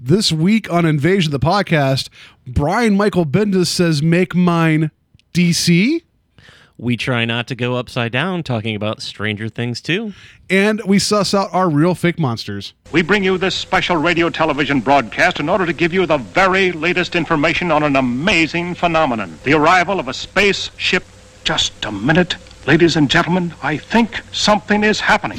This week on Invasion the podcast, Brian Michael Bendis says, "Make mine DC." We try not to go upside down talking about Stranger Things too. And we suss out our real fake monsters. We bring you this special radio television broadcast in order to give you the very latest information on an amazing phenomenon the arrival of a spaceship. Just a minute. Ladies and gentlemen, I think something is happening.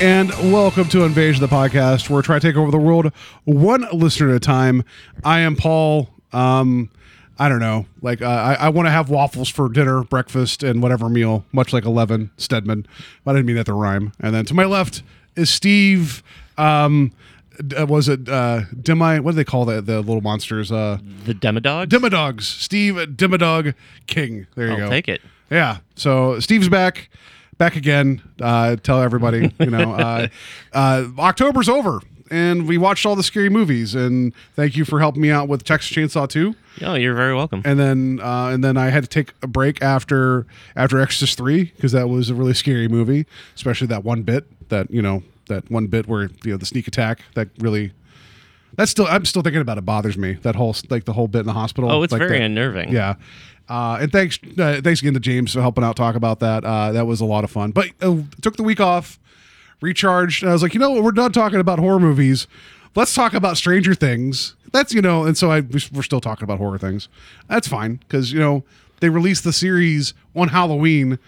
And welcome to Invasion the Podcast, where we try to take over the world one listener at a time. I am Paul. Um, I don't know. Like, uh, I, I want to have waffles for dinner, breakfast, and whatever meal, much like Eleven Stedman. But I didn't mean that to rhyme. And then to my left is Steve. Um, d- uh, was it uh, Demi? What do they call the the little monsters? Uh, The Demodogs? Demodogs. Steve Demodog King. There you I'll go. take it. Yeah. So Steve's back, back again. Uh, tell everybody, you know, uh, uh, October's over, and we watched all the scary movies. And thank you for helping me out with Texas Chainsaw Two. Oh, you're very welcome. And then, uh, and then I had to take a break after after Exorcist Three because that was a really scary movie, especially that one bit that you know that one bit where you know the sneak attack that really. That's still. I'm still thinking about it. Bothers me. That whole like the whole bit in the hospital. Oh, it's like very that- unnerving. yeah. Uh, and thanks, uh, thanks again to James for helping out talk about that. Uh, that was a lot of fun. But uh, took the week off, recharged. And I was like, you know what? We're done talking about horror movies. Let's talk about Stranger Things. That's you know. And so I we're still talking about horror things. That's fine because you know they released the series on Halloween.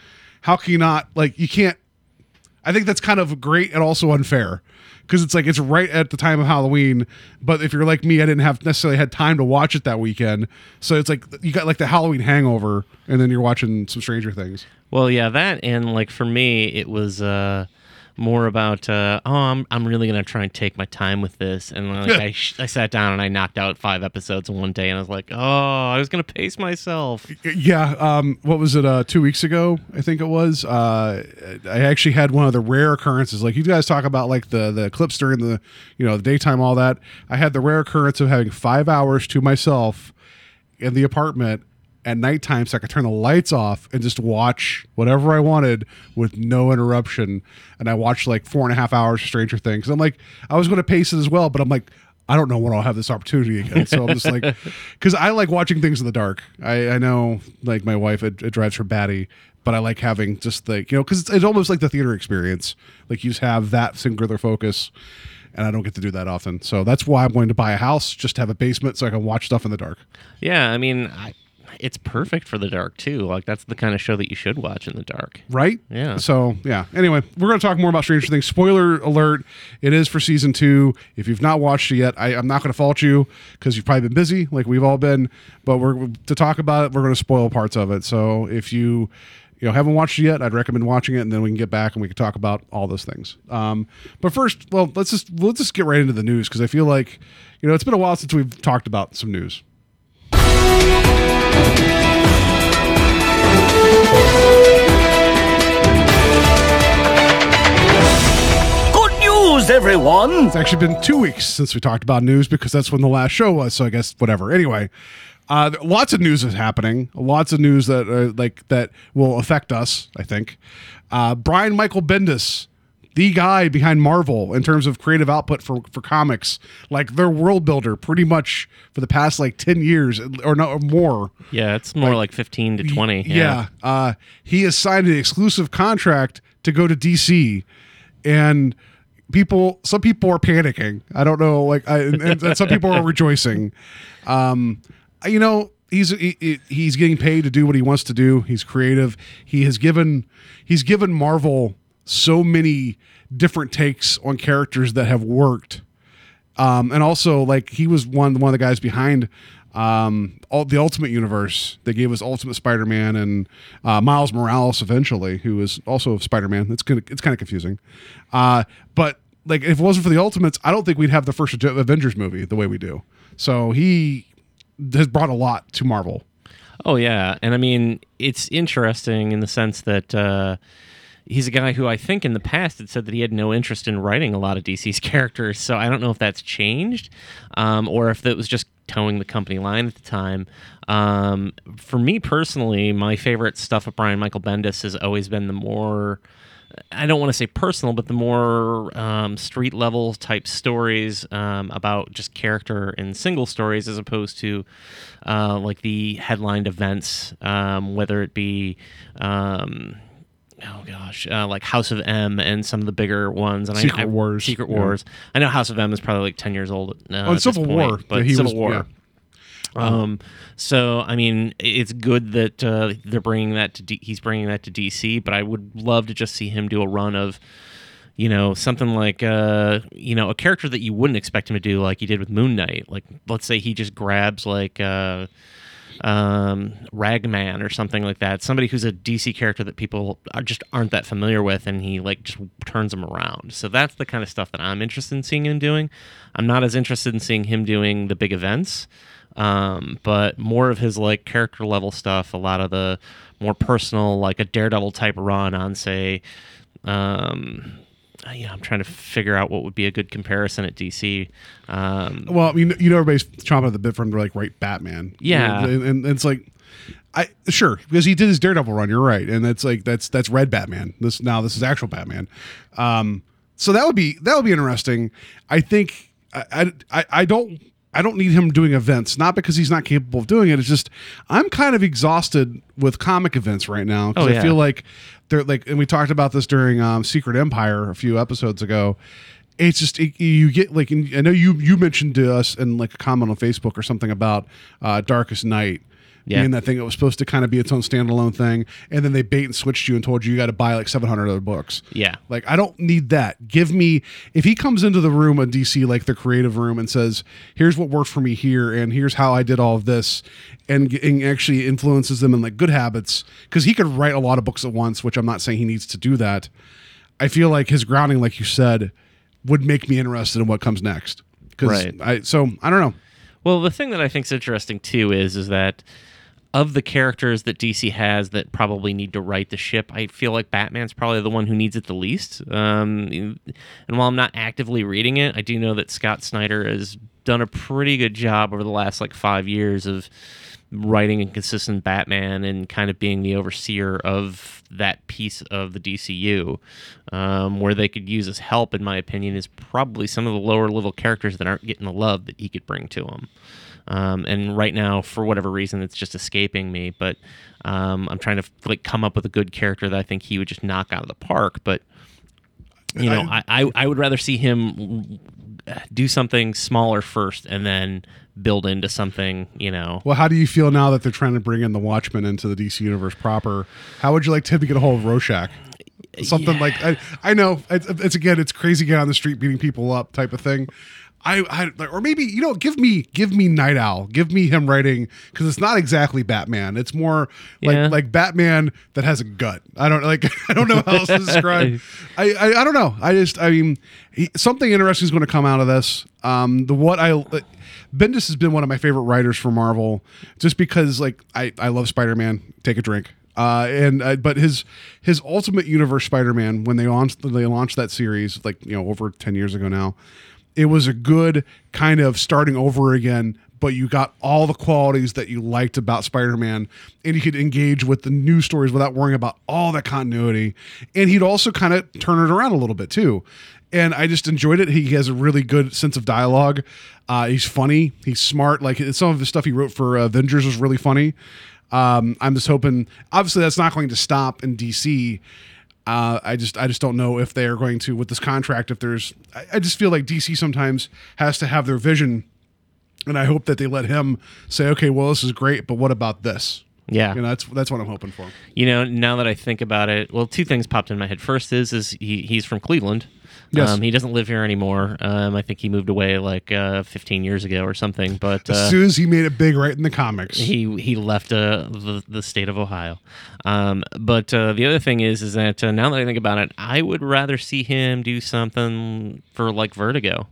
How can you not like you can't I think that's kind of great and also unfair because it's like it's right at the time of Halloween. But if you're like me, I didn't have necessarily had time to watch it that weekend, so it's like you got like the Halloween hangover, and then you're watching some Stranger Things. Well, yeah, that and like for me, it was uh, more about uh, oh, I'm I'm really gonna try and take my time with this, and like I sh- I sat down and I knocked out five episodes in one day, and I was like, oh, I was gonna pace myself. Yeah, um, what was it? Uh, two weeks ago, I think it was. Uh, I actually had one of the rare occurrences. Like you guys talk about, like the the clips during the you know the daytime, all that. I had the rare occurrence of having five hours to myself in the apartment at nighttime, so I could turn the lights off and just watch whatever I wanted with no interruption. And I watched like four and a half hours of Stranger Things. I'm like, I was going to pace it as well, but I'm like. I don't know when I'll have this opportunity again. So I'm just like, because I like watching things in the dark. I, I know, like my wife, it, it drives her batty, but I like having just like you know, because it's, it's almost like the theater experience. Like you just have that singular focus, and I don't get to do that often. So that's why I'm going to buy a house just to have a basement so I can watch stuff in the dark. Yeah, I mean, I, it's perfect for the dark too. Like that's the kind of show that you should watch in the dark. Right? Yeah. So yeah. Anyway, we're going to talk more about Stranger Things. Spoiler alert: It is for season two. If you've not watched it yet, I, I'm not going to fault you because you've probably been busy, like we've all been. But we're to talk about it. We're going to spoil parts of it. So if you you know haven't watched it yet, I'd recommend watching it, and then we can get back and we can talk about all those things. Um, but first, well, let's just let's just get right into the news because I feel like you know it's been a while since we've talked about some news. Good news, everyone! It's actually been two weeks since we talked about news because that's when the last show was. So I guess whatever. Anyway, uh, lots of news is happening. Lots of news that uh, like that will affect us. I think. Uh, Brian Michael Bendis, the guy behind Marvel in terms of creative output for for comics, like their world builder, pretty much for the past like ten years or no or more. Yeah, it's more like, 15 to 20. Yeah. Yeah. Uh, he has signed an exclusive contract to go to DC, and people, some people are panicking. I don't know, like, I, and, and some people are rejoicing. Um, you know, he's he, he- he's getting paid to do what he wants to do. He's creative. He has given he's given Marvel so many different takes on characters that have worked um, and also like he was one one of the guys behind um, all, the Ultimate Universe. They gave us Ultimate Spider-Man and uh, Miles Morales eventually, who is also Spider-Man. It's it's kind of confusing, uh, but like if it wasn't for the Ultimates, I don't think we'd have the first Avengers movie the way we do. So he has brought a lot to Marvel. Oh yeah, and I mean it's interesting in the sense that uh, he's a guy who I think in the past had said that he had no interest in writing a lot of DC's characters. So I don't know if that's changed, um, or if that was just towing the company line at the time. Um, for me personally, my favorite stuff of Brian Michael Bendis has always been the more. I don't want to say personal, but the more um, street level type stories um, about just character and single stories, as opposed to uh, like the headlined events, um, whether it be. Oh gosh, uh, like House of M and some of the bigger ones, and Secret I, I, Wars, Secret yeah. Wars. I know House of M is probably like ten years old. Uh, Oh, and at this Civil point, War, but he Civil was- War. yeah. Um, so I mean, it's good that uh, they're bringing that to D- he's bringing that to DC, but I would love to just see him do a run of, you know, something like uh, you know, a character that you wouldn't expect him to do, like he did with Moon Knight. Like, let's say he just grabs like. Uh, um, Ragman or something like that. Somebody who's a DC character that people are just aren't that familiar with, and he like just turns them around. So that's the kind of stuff that I'm interested in seeing him doing. I'm not as interested in seeing him doing the big events, um, but more of his like character level stuff. A lot of the more personal, like a Daredevil type run on, say. Um, yeah, I'm trying to figure out what would be a good comparison at DC. Um, Well, I mean, you know, everybody's chomping at the bit for him to like write Batman. Yeah. and, and it's like, I sure because he did his Daredevil run. You're right, and that's like that's that's Red Batman. This now this is actual Batman. Um, so that would be that would be interesting. I think I I, I don't. I don't need him doing events, not because he's not capable of doing it. It's just I'm kind of exhausted with comic events right now because Oh, I feel like they're like, and we talked about this during um, Secret Empire a few episodes ago it's just it, you get like and I know you you mentioned to us in like a comment on Facebook or something about uh, Darkest Night Yeah. being that thing that was supposed to kind of be its own standalone thing, and then they bait and switched you and told you you got to buy like seven hundred other books. Yeah. like I don't need that. Give me if he comes into the room at DC like the creative room and says, "Here's what worked for me here, and here's how I did all of this," and, and actually influences them in like good habits because he could write a lot of books at once, which I'm not saying he needs to do that. I feel like his grounding, like you said, would make me interested in what comes next. 'Cause Right. I so I don't know. Well, the thing that I think is interesting too is is that of the characters that DC has that probably need to right the ship, I feel like Batman's probably the one who needs it the least. Um, and while I'm not actively reading it, I do know that Scott Snyder has done a pretty good job over the last like five years of writing a consistent Batman and kind of being the overseer of that piece of the DCU. Um, where they could use his help, in my opinion, is probably some of the lower level characters that aren't getting the love that he could bring to them. Um, and right now, for whatever reason, it's just escaping me. But um, I'm trying to like come up with a good character that I think he would just knock out of the park. But you know, I, I, I would rather see him do something smaller first and then build into something. You know, Well, how do you feel now that they're trying to bring in the Watchmen into the DC universe proper? How would you like Tim to get a hold of Rorschach? Something like I, I know it's, it's again it's crazy get on the street beating people up type of thing. I, I like, or maybe you know give me give me Nite Owl. Give me him writing because it's not exactly Batman. It's more like Yeah. like Batman that has a gut. I don't like I don't know how else to describe. I, I I don't know. I just I mean he, something interesting is going to come out of this. Um the what I Bendis has been one of my favorite writers for Marvel, just because like I I love Spider Man. Take a drink. Uh, and uh, but his his Ultimate Universe Spider Man when they launched they launched that series like you know over ten years ago now, it was a good kind of starting over again. But you got all the qualities that you liked about Spider Man, and you could engage with the new stories without worrying about all that continuity. And he'd also kind of turn it around a little bit too and I just enjoyed it. He has a really good sense of dialogue. Uh, he's funny. He's smart. Like some of the stuff he wrote for Avengers was really funny. Um, I'm just hoping. Obviously, that's not going to stop in DC. Uh, I just I just don't know if they are going to with this contract. If there's, I, I just feel like DC sometimes has to have their vision, and I hope that they let him say, okay, well, this is great, but what about this? yeah. You know, that's that's what I'm hoping for. You know, now that I think about it, well, two things popped in my head. First is is he, he's from Cleveland, Yes. Um, he doesn't live here anymore. Um, I think he moved away like uh, 15 years ago or something. But As uh, soon as he made it big right in the comics. he he left uh, the the state of Ohio. Um, but uh, the other thing is is that uh, now that I think about it, I would rather see him do something for like Vertigo,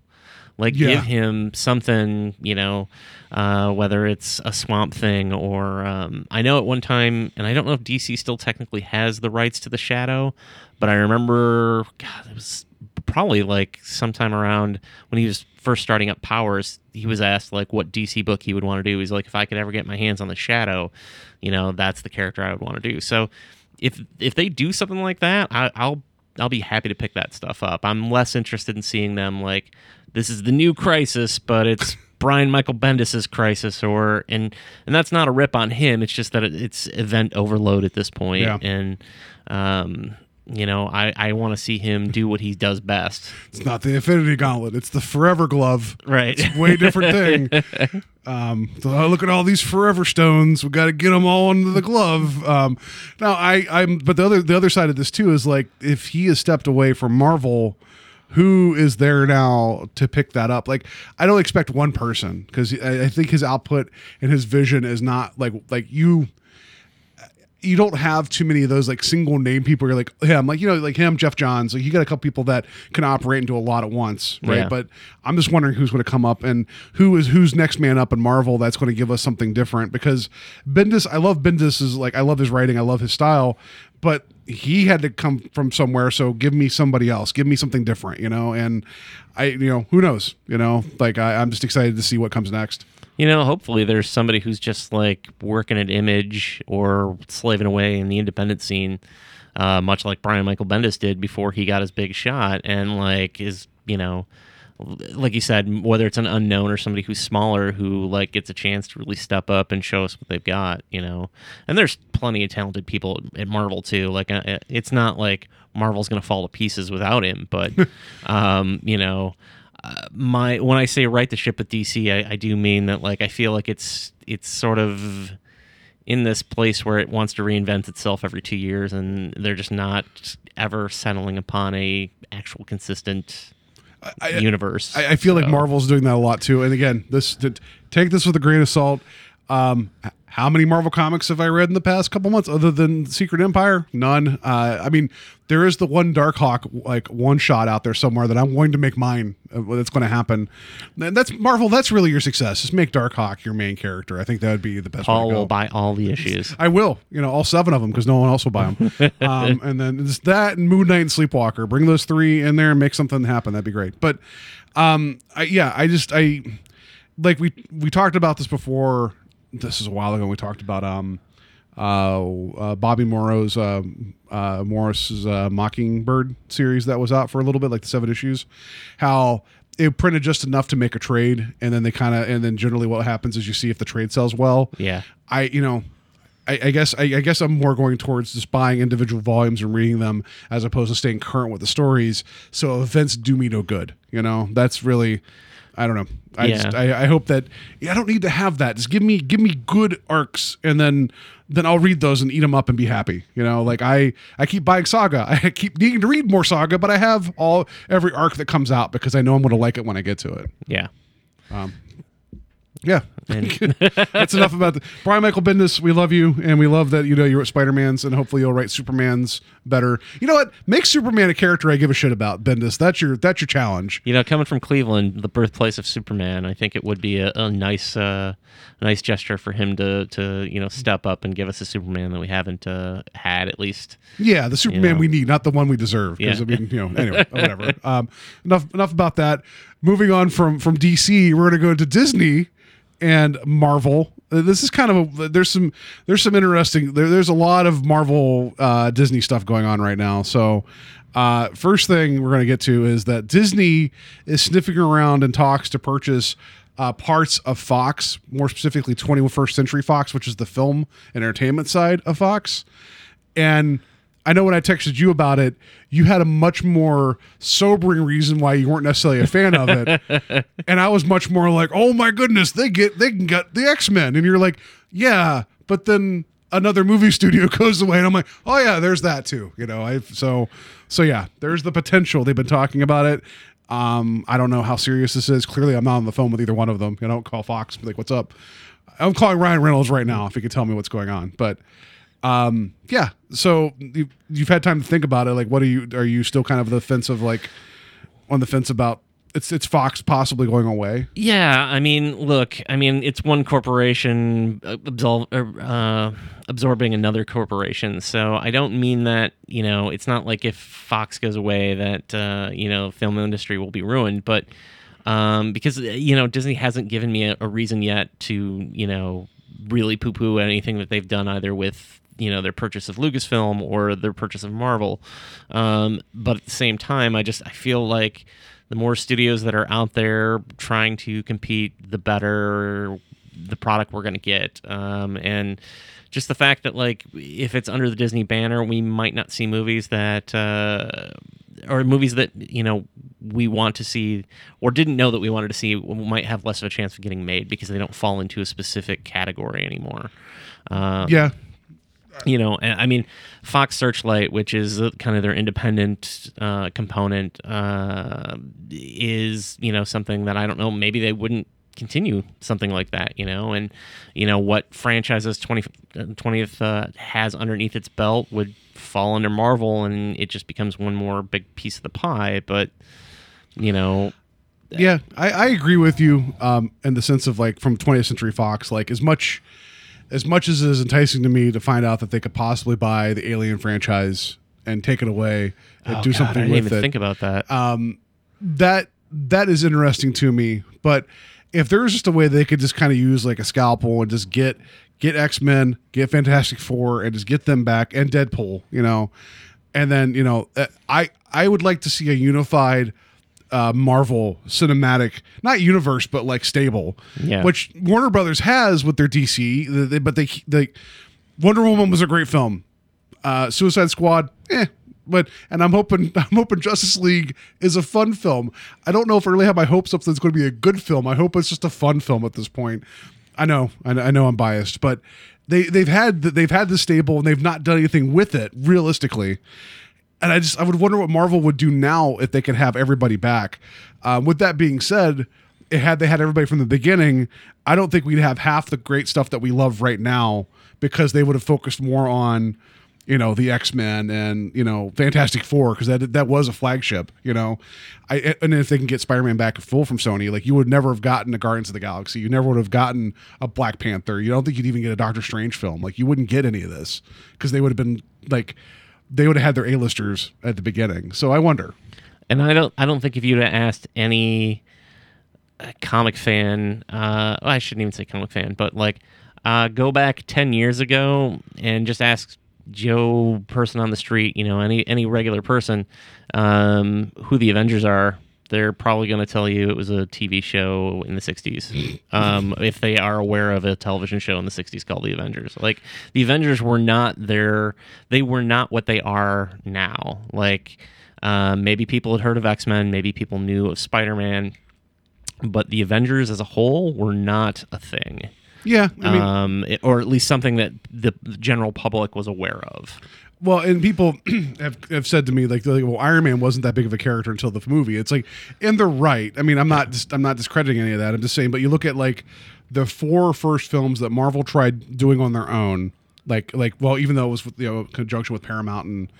like Yeah. give him something, you know, uh, whether it's a Swamp Thing or um, I know at one time, and I don't know if DC still technically has the rights to the Shadow, but I remember, God, it was probably like sometime around when he was first starting up Powers, he was asked like what DC book he would want to do. He's like, if I could ever get my hands on the Shadow, you know, that's the character I would want to do. So if if they do something like that, I, I'll I'll be happy to pick that stuff up. I'm less interested in seeing them like this is the new Crisis, but it's Brian Michael Bendis's Crisis, or and and that's not a rip on him. It's just that it, it's event overload at this point, Yeah. and um, you know, I I want to see him do what he does best. It's not the Infinity Gauntlet. It's the Forever Glove. Right. It's a way different thing. Um, so oh, look at all these Forever Stones. We got to get them all into the glove. Um, now, I, I'm, but the other, the other side of this too is like if he has stepped away from Marvel, who is there now to pick that up? Like, I don't expect one person because I, I think his output and his vision is not like like you you don't have too many of those like single name people. You're like him, like you know, like him, Geoff Johns. Like you got a couple people that can operate and do a lot at once, right? Yeah. But I'm just wondering who's going to come up and who is who's next man up in Marvel that's going to give us something different. Because Bendis, I love Bendis is like I love his writing, I love his style, but he had to come from somewhere. So give me somebody else, give me something different, you know. And I, you know, who knows, you know, like I, I'm just excited to see what comes next. You know, hopefully there's somebody who's just like working at Image or slaving away in the independent scene, uh, much like Brian Michael Bendis did before he got his big shot, and like is you know, like you said, whether it's an unknown or somebody who's smaller who like gets a chance to really step up and show us what they've got, you know. And there's plenty of talented people at Marvel too. Like uh, it's not like Marvel's gonna fall to pieces without him, but um, you know my when I say right the ship with DC, I, I do mean that like I feel like it's it's sort of in this place where it wants to reinvent itself every two years, and they're just not ever settling upon a actual consistent universe. I, I feel like Marvel's doing that a lot too. And again, this to, take this with a grain of salt. Um, how many Marvel comics have I read in the past couple months other than Secret Empire? None. Uh, I mean, there is the one Darkhawk like one shot out there somewhere that I'm going to make mine. Uh, that's going to happen. And that's Marvel. That's really your success. Just make Darkhawk your main character. I think that would be the best. Paul way to go. will buy all the issues. I will, you know, all seven of them because no one else will buy them. um, and then it's that and Moon Knight and Sleepwalker. Bring those three in there and make something happen. That'd be great. But um, I, yeah, I just I like we we talked about this before. This is a while ago. We talked about um uh, uh Bobby Morrow's uh, uh Morris's uh, Mockingbird series that was out for a little bit, like the seven issues. How it printed just enough to make a trade, and then they kind of and then generally what happens is you see if the trade sells well. Yeah. I you know I, I guess I, I guess I'm more going towards just buying individual volumes and reading them as opposed to staying current with the stories. So events do me no good. You know, that's really I don't know. I Yeah. just I, I hope that yeah, I don't need to have that. Just give me give me good arcs and then then I'll read those and eat them up and be happy. You know, like I I keep buying Saga. I keep needing to read more Saga, but I have all every arc that comes out because I know I'm going to like it when I get to it. Yeah. Um, Yeah. And That's enough about the Brian Michael Bendis. We love you, and we love that you know you wrote Spider Man's, and hopefully you'll write Superman's better. You know what? Make Superman a character I give a shit about, Bendis. That's your that's your challenge. you know, coming from Cleveland, the birthplace of Superman, I think it would be a, a nice, uh, nice gesture for him to, to, you know, step up and give us a Superman that we haven't uh, had at least. Yeah, the Superman know. we need, not the one we deserve. Because Yeah. I mean, you know, anyway, whatever. Um, enough enough about that. Moving on from from DC, we're gonna go to Disney and Marvel. Uh, This is kind of a there's some there's some interesting there, there's a lot of Marvel uh, Disney stuff going on right now. So uh, first thing we're going to get to is that Disney is sniffing around and talks to purchase uh, parts of Fox, more specifically 21st Century Fox, which is the film and entertainment side of Fox. And I know when I texted you about it, you had a much more sobering reason why you weren't necessarily a fan of it. and I was much more like, "Oh my goodness, they get they can get the X-Men." And you're like, "Yeah, but then another movie studio goes away, and I'm like, oh yeah, there's that too. You know, I so so yeah, there's the potential. They've been talking about it. Um, I don't know how serious this is. Clearly, I'm not on the phone with either one of them. I don't call Fox, like, what's up? I'm calling Ryan Reynolds right now if he could tell me what's going on. But um, yeah, so you, you've had time to think about it. Like, what are you? Are you still kind of the fence of like on the fence about it's it's Fox possibly going away? Yeah, I mean, look, I mean, it's one corporation uh, absolve, er, uh, absorbing another corporation. So I don't mean that, you know, it's not like if Fox goes away that, uh, you know, film industry will be ruined, but um, because, you know, Disney hasn't given me a, a reason yet to, you know, really poo poo anything that they've done either with you know their purchase of Lucasfilm or their purchase of Marvel. Um, but at the same time, I just I feel like the more studios that are out there trying to compete, the better the product we're going to get. Um, and just the fact that like if it's under the Disney banner, we might not see movies that uh, or movies that you know we want to see or didn't know that we wanted to see might have less of a chance of getting made because they don't fall into a specific category anymore. Uh, Yeah, you know i mean fox searchlight which is uh, kind of their independent uh, component uh, is you know something that i don't know maybe they wouldn't continue something like that you know? And you know what franchises 20, 20th uh, has underneath its belt would fall under marvel and it just becomes one more big piece of the pie but you know. Yeah, I, I agree with you um, in the sense of like from 20th Century Fox, like as much as much as it is enticing to me to find out that they could possibly buy the Alien franchise and take it away and oh do God, something i didn't with even it. think about that that that is interesting to me. But if there was just a way they could just kind of use like a scalpel and just get get X Men, get Fantastic Four, and just get them back, and Deadpool, you know, and then you know, uh, I I would like to see a unified uh, Marvel cinematic, not universe, but like stable, Yeah. which Warner Brothers has with their DC. They- But they they Wonder Woman was a great film. Uh, Suicide Squad, eh. But and I'm hoping I'm hoping Justice League is a fun film. I don't know if I really have my hopes up that it's going to be a good film. I hope it's just a fun film at this point. I know, I know, I know I'm biased, but they they've had the, they've had the stable and they've not done anything with it realistically. And I just I would wonder what Marvel would do now if they could have everybody back. Um, with that being said, it had they had everybody from the beginning, I don't think we'd have half the great stuff that we love right now because they would have focused more on, you know, the X Men and you know Fantastic Four because that that was a flagship. You know, I and if they can get Spider Man back full from Sony, like you would never have gotten a Guardians of the Galaxy, you never would have gotten a Black Panther. You don't think you'd even get a Doctor Strange film. Like you wouldn't get any of this because they would have been like they would have had their A-listers at the beginning. So I wonder. And I don't I don't think if you'd have asked any uh, comic fan, uh, well, I shouldn't even say comic fan, but like uh, go back ten years ago and just ask Joe person on the street, you know, any any regular person, um, who the Avengers are. They're probably going to tell you it was a TV show in the 60s. Um, if they are aware of a television show in the 60s called The Avengers. Like, the Avengers were not their, they were not what they are now. Like, um, maybe people had heard of X Men, maybe people knew of Spider Man, but the Avengers as a whole were not a thing. Yeah, I mean, um, it- or at least something that the general public was aware of. Well, and people have, have said to me like, like, well, Iron Man wasn't that big of a character until the movie. It's like, and they're right. I mean, I'm not just, I'm not discrediting any of that. I'm just saying, but you look at like the four first films that Marvel tried doing on their own, like like well, even though it was with, you know conjunction with Paramount and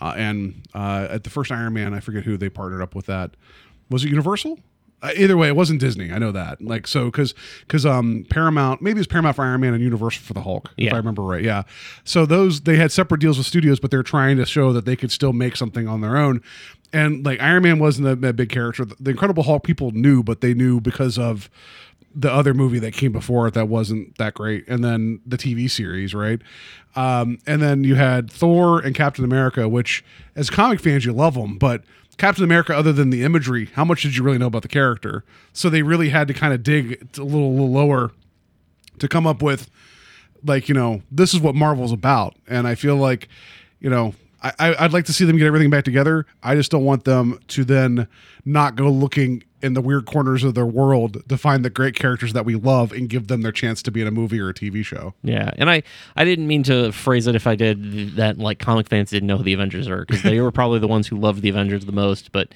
uh, and uh, at the first Iron Man, I forget who they partnered up with. That was it Universal. Uh, either way, it wasn't Disney. I know that. Like so, because because um Paramount maybe it's Paramount for Iron Man and Universal for the Hulk, if I remember right. Yeah. So those they had separate deals with studios, but they're trying to show that they could still make something on their own. And like Iron Man wasn't a, a big character. The Incredible Hulk people knew, but they knew because of the other movie that came before it that wasn't that great, and then the TV series, right? Um, and then you had Thor and Captain America, which as comic fans you love them, but Captain America, other than the imagery, how much did you really know about the character? So they really had to kind of dig a little, little lower to come up with like you know this is what marvel's about and i feel like you know I, i'd like to see them get everything back together i just don't want them to then not go looking in the weird corners of their world to find the great characters that we love and give them their chance to be in a movie or a TV show. Yeah, and I I didn't mean to phrase it if I did that like comic fans didn't know who the Avengers are because they were probably the ones who loved the Avengers the most, but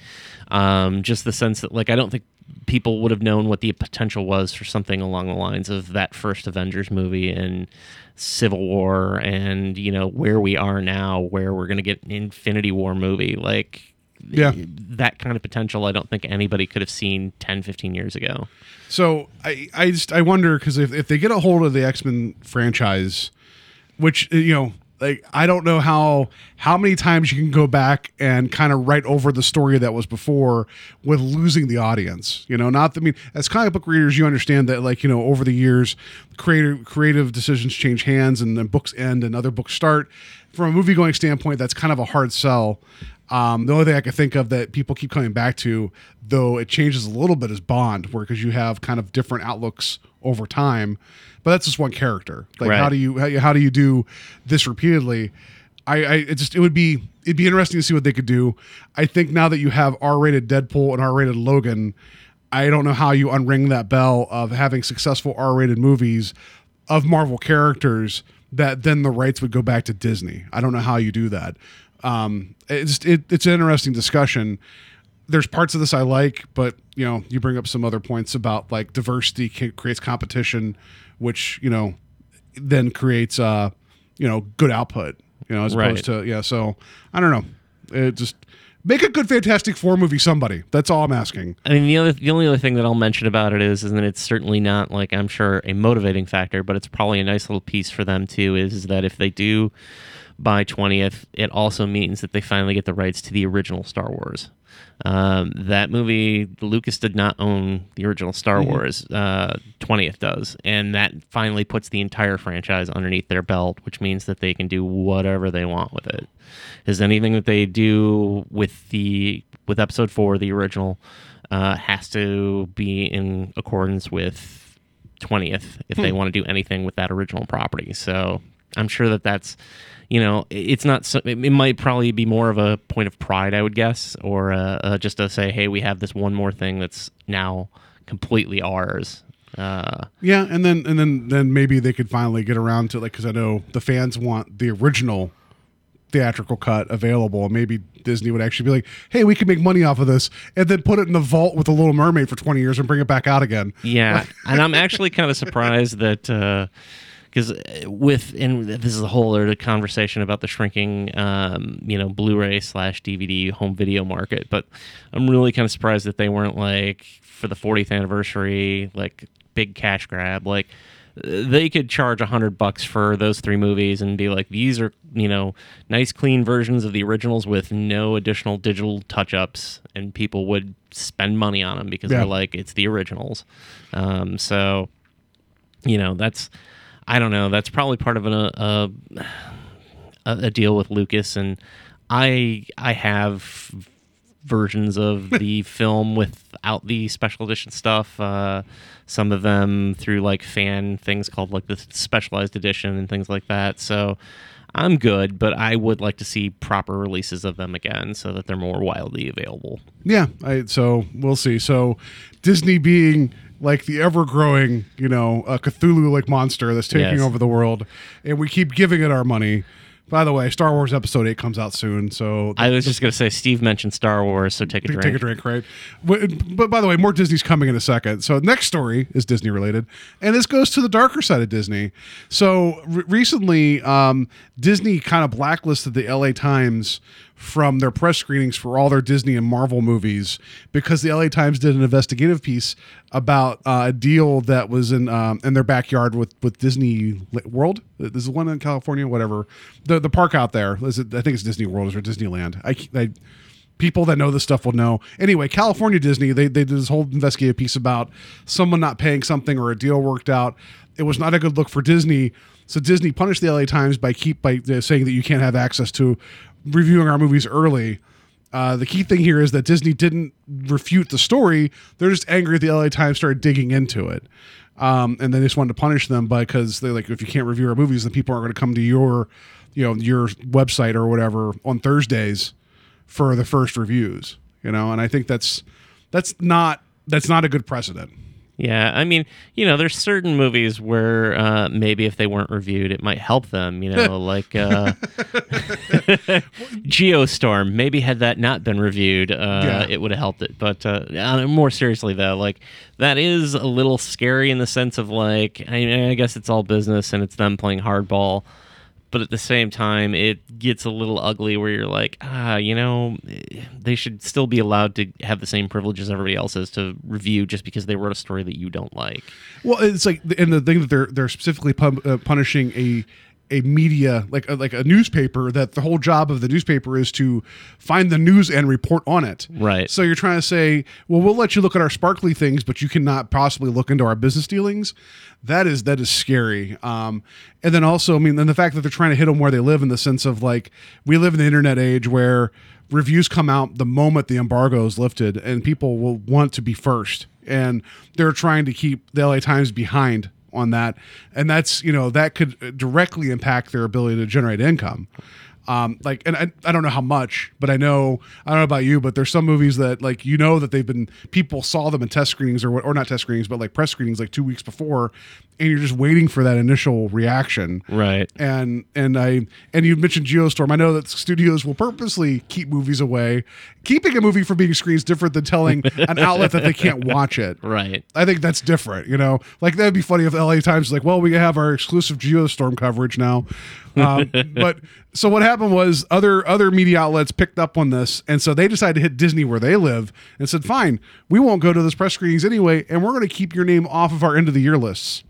um, just the sense that like I don't think people would have known what the potential was for something along the lines of that first Avengers movie and Civil War and you know where we are now where we're going to get an Infinity War movie like Yeah. that kind of potential I don't think anybody could have seen 10 15 years ago. So I, I just I wonder because if, if they get a hold of the X Men franchise, which uh, you know, like I don't know how how many times you can go back and kind of write over the story that was before with losing the audience. You know, not I mean, as comic book readers, you understand that like you know over the years, creative creative decisions change hands and then books end and other books start. From a movie going standpoint, that's kind of a hard sell. Um, the only thing I can think of that people keep coming back to, though it changes a little bit, is Bond, where because you have kind of different outlooks over time, but that's just one character. Like how do you how, you- how do you do this repeatedly? I, I it just it would be it'd be interesting to see what they could do. I think now that you have R-rated Deadpool and R-rated Logan, I don't know how you unring that bell of having successful R-rated movies of Marvel characters that then the rights would go back to Disney. I don't know how you do that. Um, it's it, it's an interesting discussion. There's parts of this I like, but you know, you bring up some other points about like diversity creates competition, which you know then creates uh you know good output. You know, as Right. opposed to yeah. So I don't know. It just make a good Fantastic Four movie. Somebody. That's all I'm asking. I mean, the other the only other thing that I'll mention about it is, is that it's certainly not like I'm sure a motivating factor, but it's probably a nice little piece for them too. Is that if they do by twentieth, it also means that they finally get the rights to the original Star Wars. Um, that movie, Lucas did not own the original Star Wars. Twentieth does, and that finally puts the entire franchise underneath their belt, which means that they can do whatever they want with it. Is anything that they do with the with Episode Four, the original, uh, has to be in accordance with twentieth if they want to do anything with that original property. So I'm sure that that's, you know, it's not. So, it, might probably be more of a point of pride, I would guess, or uh, uh, just to say, hey, we have this one more thing that's now completely ours. Uh, Yeah, and then and then then maybe they could finally get around to like because I know the fans want the original theatrical cut available. and Maybe Disney would actually be like, "Hey, we can make money off of this," and then put it in the vault with the Little Mermaid for twenty years and bring it back out again. Yeah, and I'm actually kind of surprised that because with and this is a whole other conversation about the shrinking, um, you know, Blu-ray slash DVD home video market. But I'm really kind of surprised that they weren't like for the 40th anniversary, like big cash grab, like. They could charge a hundred bucks for those three movies and be like, these are you know nice clean versions of the originals with no additional digital touch ups, and people would spend money on them because Yeah. they're like it's the originals. Um, so you know that's I don't know that's probably part of an, uh, a a deal with Lucas and I I have versions of the film without the special edition stuff. Uh, some of them through like fan things called like the specialized edition and things like that. So I'm good, but I would like to see proper releases of them again so that they're more widely available. Yeah, I, so we'll see. So Disney being like the ever growing, you know, a Cthulhu like monster that's taking Yes. over the world, and we keep giving it our money. By the way, Star Wars Episode Eight comes out soon, so I was just gonna say Steve mentioned Star Wars, so take a drink. Take a drink, right? But, but by the way, more Disney's coming in a second. So next story is Disney related, and this goes to the darker side of Disney. So re- recently, um, Disney kind of blacklisted the LA Times from their press screenings for all their Disney and Marvel movies because the LA Times did an investigative piece about uh, a deal that was in um, in their backyard with with Disney World. There's the one in California, whatever. The the park out there. Is it, I think it's Disney World or Disneyland. I, I people that know this stuff will know. Anyway, California Disney, they, they did this whole investigative piece about someone not paying something or a deal worked out. It was not a good look for Disney. So Disney punished the LA Times by keep by uh, saying that you can't have access to reviewing our movies early. Uh, the key thing here is that Disney didn't refute the story. They're just angry that the LA Times started digging into it. Um, and they just wanted to punish them because they're like, if you can't review our movies, then people aren't going to come to your, you know, your website or whatever on Thursdays for the first reviews, you know, and I think that's that's not that's not a good precedent. Yeah, I mean, you know, there's certain movies where uh, maybe if they weren't reviewed, it might help them. You know, like uh, Geostorm. Maybe had that not been reviewed, uh, Yeah. it would have helped it. But uh, uh, more seriously, though, like that is a little scary in the sense of like, I, mean, I guess it's all business and it's them playing hardball. But at the same time, it gets a little ugly where you're like, ah, you know, they should still be allowed to have the same privilege as everybody else is to review just because they wrote a story that you don't like. Well, it's like, and the thing that they're they're specifically uh, punishing a a media like a, like a newspaper that the whole job of the newspaper is to find the news and report on it. Right. So you're trying to say, well, we'll let you look at our sparkly things, but you cannot possibly look into our business dealings. That is that is scary. Um, and then also, I mean, then the fact that they're trying to hit them where they live in the sense of like we live in the internet age where reviews come out the moment the embargo is lifted, and people will want to be first, and they're trying to keep the LA Times behind on that. And that's you know that could directly impact their ability to generate income. Um like and I, I don't know how much but i know i don't know about you but there's some movies that like you know that they've been people saw them in test screenings or or not test screenings but like press screenings like two weeks before and you're just waiting for that initial reaction Right. and and I and you mentioned Geostorm. I know that studios will purposely keep movies away. Keeping a movie from being screened is different than telling an outlet that they can't watch it. Right. I think that's different. You know, like that'd be funny if the LA Times was like, well, we have our exclusive Geostorm coverage now. Um, but so what happened was other other media outlets picked up on this, and so they decided to hit Disney where they live and said, fine, we won't go to those press screenings anyway, and we're going to keep your name off of our end of the year lists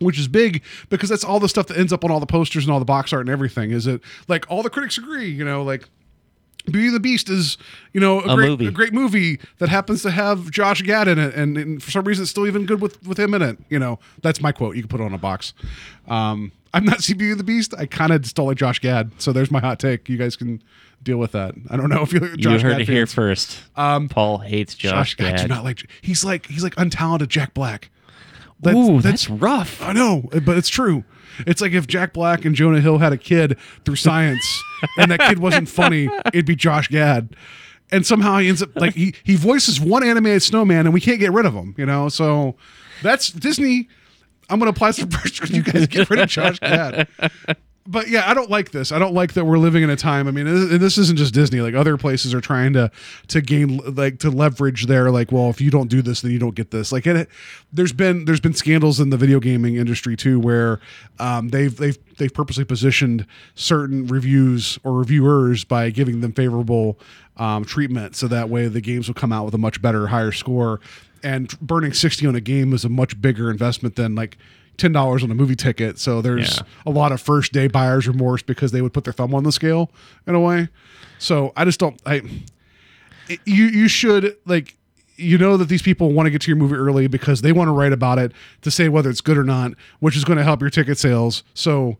which is big because that's all the stuff that ends up on all the posters and all the box art and everything. Is it like all the critics agree? You know, like Beauty and the Beast is you know a, A great movie. a great movie that happens to have Josh Gad in it, and, and for some reason it's still even good with with him in it. You know, that's my quote. You can put it on a box. Um, I'm not see Beauty and the Beast. I kind of don't like Josh Gad, so there's my hot take. You guys can deal with that. I don't know if you're You Josh heard Gad it here first. Um, Paul hates Josh, I do not like. He's like he's like untalented Jack Black. That's, Ooh, that's that's rough. I know, but it's true. It's like if Jack Black and Jonah Hill had a kid through science, and that kid wasn't funny, it'd be Josh Gad. And somehow he ends up like he he voices one animated snowman, and we can't get rid of him. You know, so that's Disney. I'm gonna apply some pressure. You guys get rid of Josh Gad. But yeah, I don't like this. I don't like that we're living in a time. I mean, this isn't just Disney. Like other places are trying to to gain like to leverage their like, well, if you don't do this, then you don't get this. Like, it, there's been there's been scandals in the video gaming industry too, where um, they've they've they've purposely positioned certain reviews or reviewers by giving them favorable um, treatment, so that way the games will come out with a much better, higher score. And burning sixty on a game is a much bigger investment than like ten dollars on a movie ticket. So there's Yeah. a lot of first day buyer's remorse because they would put their thumb on the scale in a way. So I just don't. I you you should like you know that these people want to get to your movie early because they want to write about it to say whether it's good or not, which is going to help your ticket sales. So.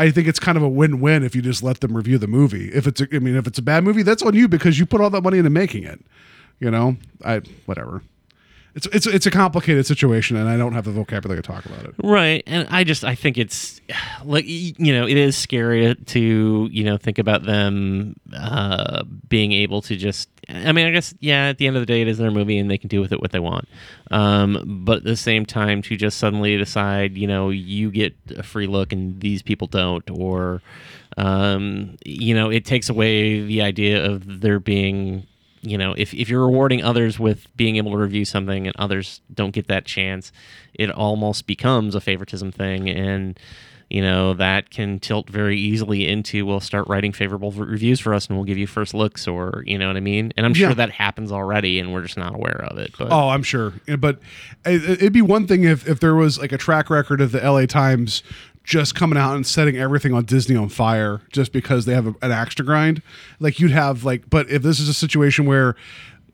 I think it's kind of a win-win if you just let them review the movie. If it's, a, I mean, if it's a bad movie, that's on you because you put all that money into making it. You know, I whatever. It's it's it's a complicated situation, and I don't have the vocabulary to talk about it. Right, and I just I think it's like you know it is scary to you know think about them uh, being able to just. I mean, I guess yeah. At the end of the day, it is their movie, and they can do with it what they want. Um, but at the same time, to just suddenly decide, you know, you get a free look and these people don't, or um, you know, it takes away the idea of there being you know if, if you're rewarding others with being able to review something and others don't get that chance it almost becomes a favoritism thing and you know that can tilt very easily into we'll start writing favorable reviews for us and we'll give you first looks or you know what i mean and i'm Yeah. sure that happens already and we're just not aware of it but Oh, I'm sure. But it- it'd be one thing if, if there was like a track record of the LA Times just coming out and setting everything on Disney on fire just because they have a, an axe to grind. Like you'd have like, but if this is a situation where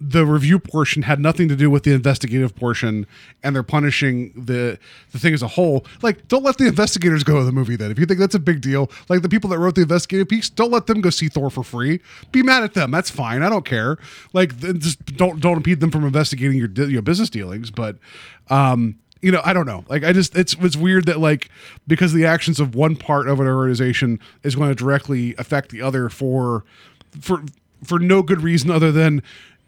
the review portion had nothing to do with the investigative portion and they're punishing the the thing as a whole like don't let the investigators go to the movie then. If you think that's a big deal like the people that wrote the investigative piece don't let them go see thor for free. Be mad at them. That's fine. I don't care. Like just don't don't impede them from investigating your your business dealings. But um you know, I don't know. Like, I just it's it's weird that like because the actions of one part of an organization is going to directly affect the other for for for no good reason other than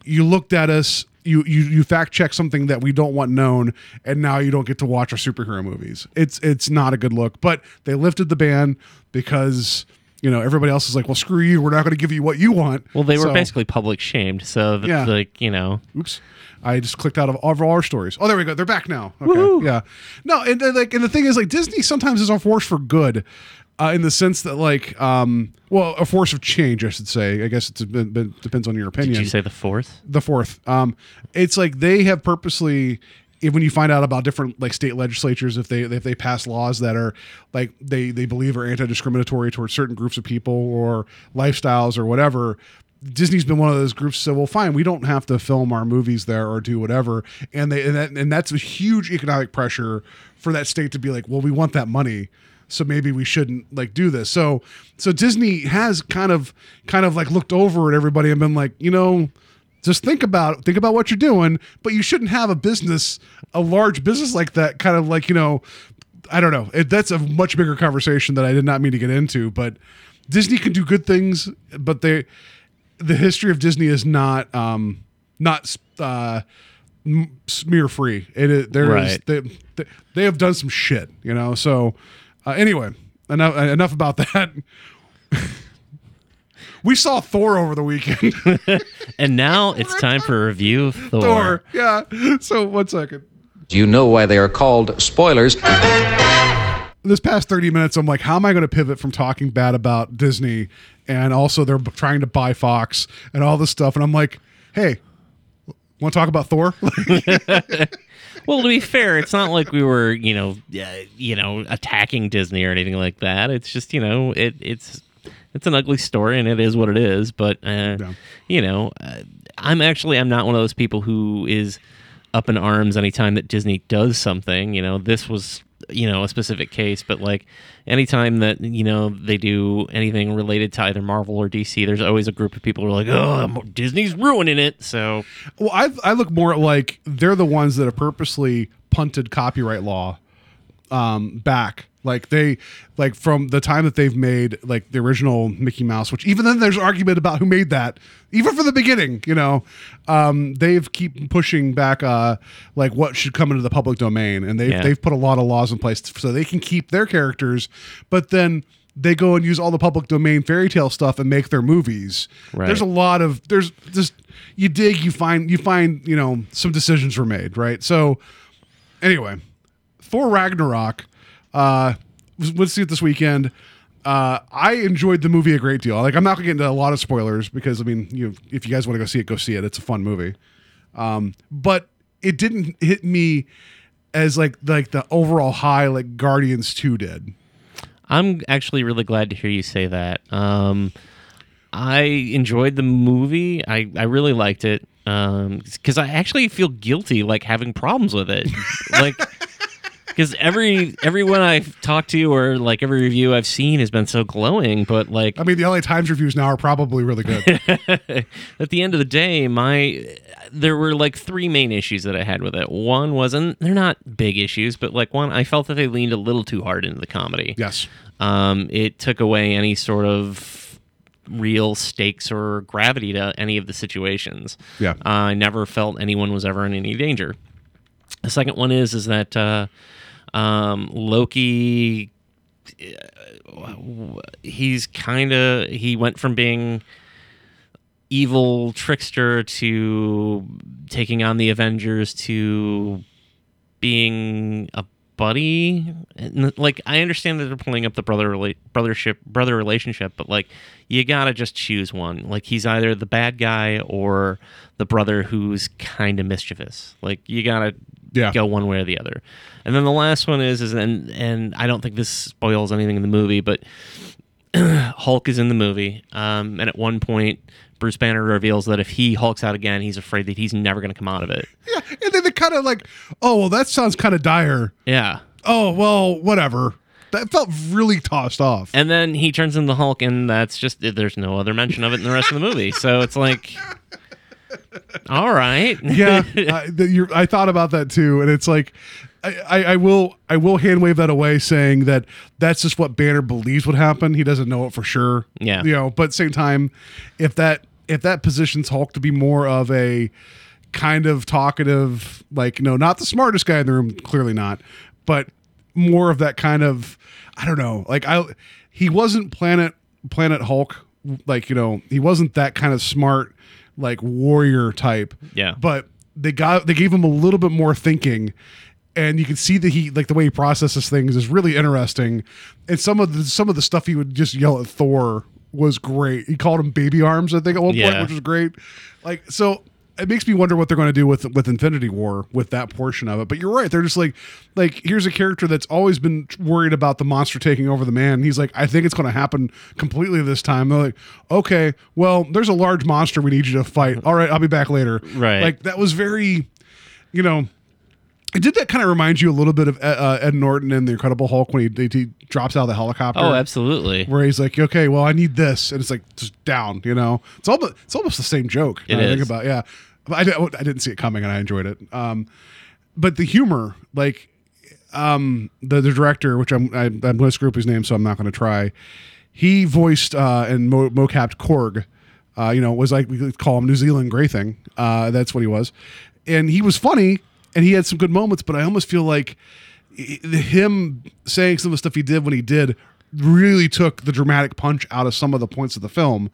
you looked at us you you you fact check something that we don't want known, and now you don't get to watch our superhero movies. It's it's not a good look. But they lifted the ban because you know everybody else is like, well, screw you. We're not going to give you what you want. Well, they were So- basically public shamed, so Yeah. like you know, Oops. I just clicked out of all of our stories. Oh, there we go. They're back now. Okay. Yeah. No, and uh, like, and the thing is, like, Disney sometimes is a force for good, uh, in the sense that, like, um, well, a force of change, I should say. I guess it depends on your opinion. did you say the fourth? the fourth. Um, it's like they have purposely. If when you find out about different like state legislatures, if they if they pass laws that are like they they believe are anti-discriminatory towards certain groups of people or lifestyles or whatever, Disney's been one of those groups. So well, fine, we don't have to film our movies there or do whatever, and they and that and that's a huge economic pressure for that state to be like, well, we want that money so maybe we shouldn't like do this so so disney has kind of kind of like looked over at everybody and been like you know just think about think about what you're doing but you shouldn't have a business a large business like that kind of like you know i don't know. It, that's a much bigger conversation that i did not mean to get into but disney can do good things but they the history of disney is not um not uh smear free. It is there is Right. they, they they have done some shit you know? So uh, anyway enough enough about that we saw thor over the weekend And now it's time for a review of Thor. thor yeah so one second Do you know why they are called spoilers? this past 30 minutes i'm like how am i going to pivot from talking bad about disney and also they're trying to buy fox and all this stuff and i'm like hey want to talk about thor Well, to be fair, it's not like we were, you know, uh, you know, attacking Disney or anything like that. It's just, you know, it it's it's an ugly story and it is what it is. But uh, Yeah. you know, uh, I'm actually I'm not one of those people who is up in arms anytime that Disney does something. You know, this was you know a specific case, but like anytime that you know they do anything related to either Marvel or DC, there's always a group of people who are like, oh, Disney's ruining it. So Well, I I look more at like they're the ones that have purposely punted copyright law um, back. Like they like from the time that they've made like the original Mickey Mouse, which even then there's argument about who made that. Even from the beginning, you know, um, they've keep pushing back uh, like what should come into the public domain, and they've Yeah. they've put a lot of laws in place so they can keep their characters, but then they go and use all the public domain fairy tale stuff and make their movies. Right. There's a lot of there's just you dig you find you find you know some decisions were made right so anyway thor ragnarok uh let's see it this weekend uh i enjoyed the movie a great deal like i'm not gonna get into a lot of spoilers because i mean you if you guys want to go see it go see it it's a fun movie um but it didn't hit me as like like the overall high like guardians 2 did I'm actually really glad to hear you say that. Um, I enjoyed the movie. I, I really liked it because I actually feel guilty like having problems with it. like because every everyone I've talked to or like every review I've seen has been so glowing, but like i mean the la times reviews now are probably really good at the end of the day, my there were like three main issues that I had with it. One was, and they're not big issues, but like one, I felt that they leaned a little too hard into the comedy. yes Um, it took away any sort of real stakes or gravity to any of the situations. Yeah. Uh, I never felt anyone was ever in any danger. The second one is is that uh, um, Loki, he's kind of he went from being evil trickster to taking on the Avengers to being a buddy. And, like I understand that they're pulling up the brother rela- brothership brother relationship, but like you gotta just choose one. Like he's either the bad guy or the brother who's kind of mischievous. Like you gotta Yeah. go one way or the other. And then the last one is is and and I don't think this spoils anything in the movie, but Hulk is in the movie, um, and at one point, Bruce Banner reveals that if he hulks out again, he's afraid that he's never going to come out of it. yeah and then they kind of like oh well that sounds kind of dire Yeah. oh well whatever that felt really tossed off And then he turns into the Hulk, and that's just there's no other mention of it in the rest of the movie. So it's like, all right, yeah I, the, I thought about that too and it's like I, I, will I will hand wave that away saying that that's just what Banner believes would happen. He doesn't know it for sure. Yeah. you know but at the same time if that if that positions Hulk to be more of a kind of talkative, like no, not the smartest guy in the room, clearly not, but more of that kind of I don't know, like I he wasn't Planet Planet Hulk, like you know he wasn't that kind of smart like warrior type, Yeah. but they got they gave him a little bit more thinking and you can see that he like the way he processes things is really interesting. And some of the some of the stuff he would just yell at thor was great. He called him baby arms i think at one point which was great. Like so it makes me wonder what they're going to do with with infinity war with that portion of it but you're right they're just like like here's a character that's always been worried about the monster taking over the man he's like i think it's going to happen completely this time they're like okay well there's a large monster we need you to fight all right i'll be back later Right. like that was very you know did that kind of remind you a little bit of uh, Ed Norton in the Incredible Hulk when he, he drops out of the helicopter. Oh, absolutely. Where he's like, okay, well, I need this, and it's like just down. You know, it's almost it's almost the same joke. It now I think about yeah, But I, I didn't see it coming, and I enjoyed it. Um, but the humor, like um, the the director, which I'm I, I'm going to screw up his name, so I'm not going to try. He voiced uh, and mo- mocapped Korg. Uh, you know, was like we call him New Zealand Graything. Uh, that's what he was, and he was funny and he had some good moments. But I almost feel like him saying some of the stuff he did when he did really took the dramatic punch out of some of the points of the film,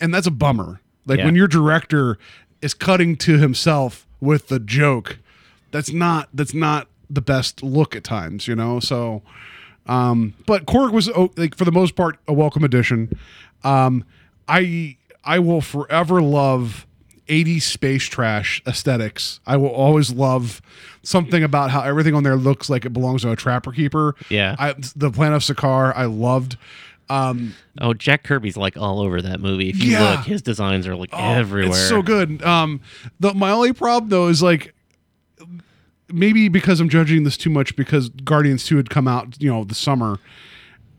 and that's a bummer. Like Yeah. when your director is cutting to himself with the joke, that's not that's not the best look at times, you know. So, um, but Korg was oh, like for the most part a welcome addition. Um, I I will forever love 80s space trash aesthetics. I will always love something about how everything on there looks like it belongs to a trapper keeper. Yeah. I, the Planet of Sakaar, I loved. Um, Oh, Jack Kirby's like all over that movie. If you Yeah. look, his designs are like Oh, everywhere. It's so good. Um, the my only problem though is like maybe because I'm judging this too much because Guardians Two had come out, you know, the summer.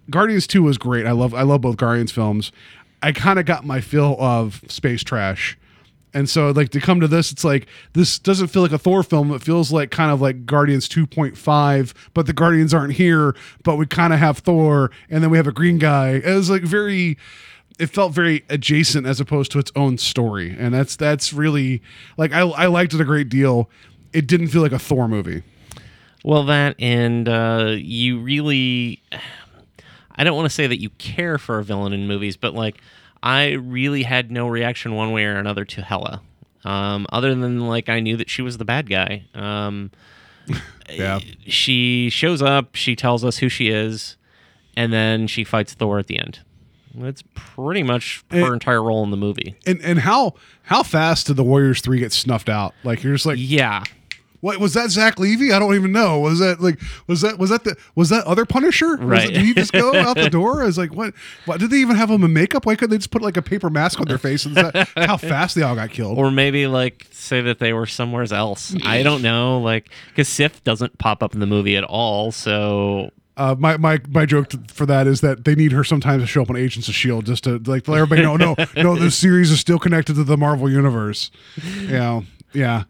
Guardians Two was great. I love I love both Guardians films. I kind of got my fill of space trash. And so like to come to this, it's like this doesn't feel like a Thor film. It feels like kind of like Guardians 2.5, but the Guardians aren't here, but we kind of have Thor and then we have a green guy. It was like very it felt very adjacent as opposed to its own story. And that's that's really like I I liked it a great deal. It didn't feel like a Thor movie. Well, that and uh, you really, I don't want to say that you care for a villain in movies, but like I really had no reaction one way or another to Hela, um, other than like I knew that she was the bad guy. Um, Yeah. she shows up, she tells us who she is, and then she fights Thor at the end. That's pretty much her Eh. entire role in the movie. And and how how fast did the Warriors 3 get snuffed out? Like you're just like Yeah. What was that? Zach Levi? I don't even know. Was that like? Was that was that the was that other Punisher? Was Right. it- did he just go out the door? I was like, what? Why did they even have him in makeup? Why couldn't they just put like a paper mask on their face? And that how fast they all got killed? Or maybe like say that they were somewhere else. I don't know. Like, because Sif doesn't pop up in the movie at all. So uh, my my my joke for that is that they need her sometimes to show up on Agents of Shield just to like let everybody know. No, no, this series is still connected to the Marvel universe. You know, yeah.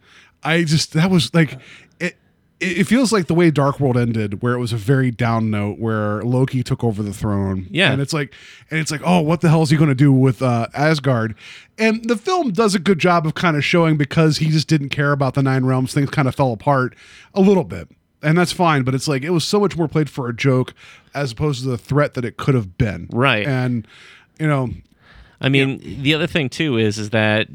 I just that was like it. It feels like the way Dark World ended, where it was a very down note, where Loki took over the throne. Yeah. and it's like, and it's like, oh, what the hell is he going to do with uh, Asgard? And the film does a good job of kind of showing because he just didn't care about the Nine Realms. Things kind of fell apart a little bit and that's fine. But it's like it was so much more played for a joke as opposed to the threat that it could have been. Right. And you know, I mean, the other thing too is is that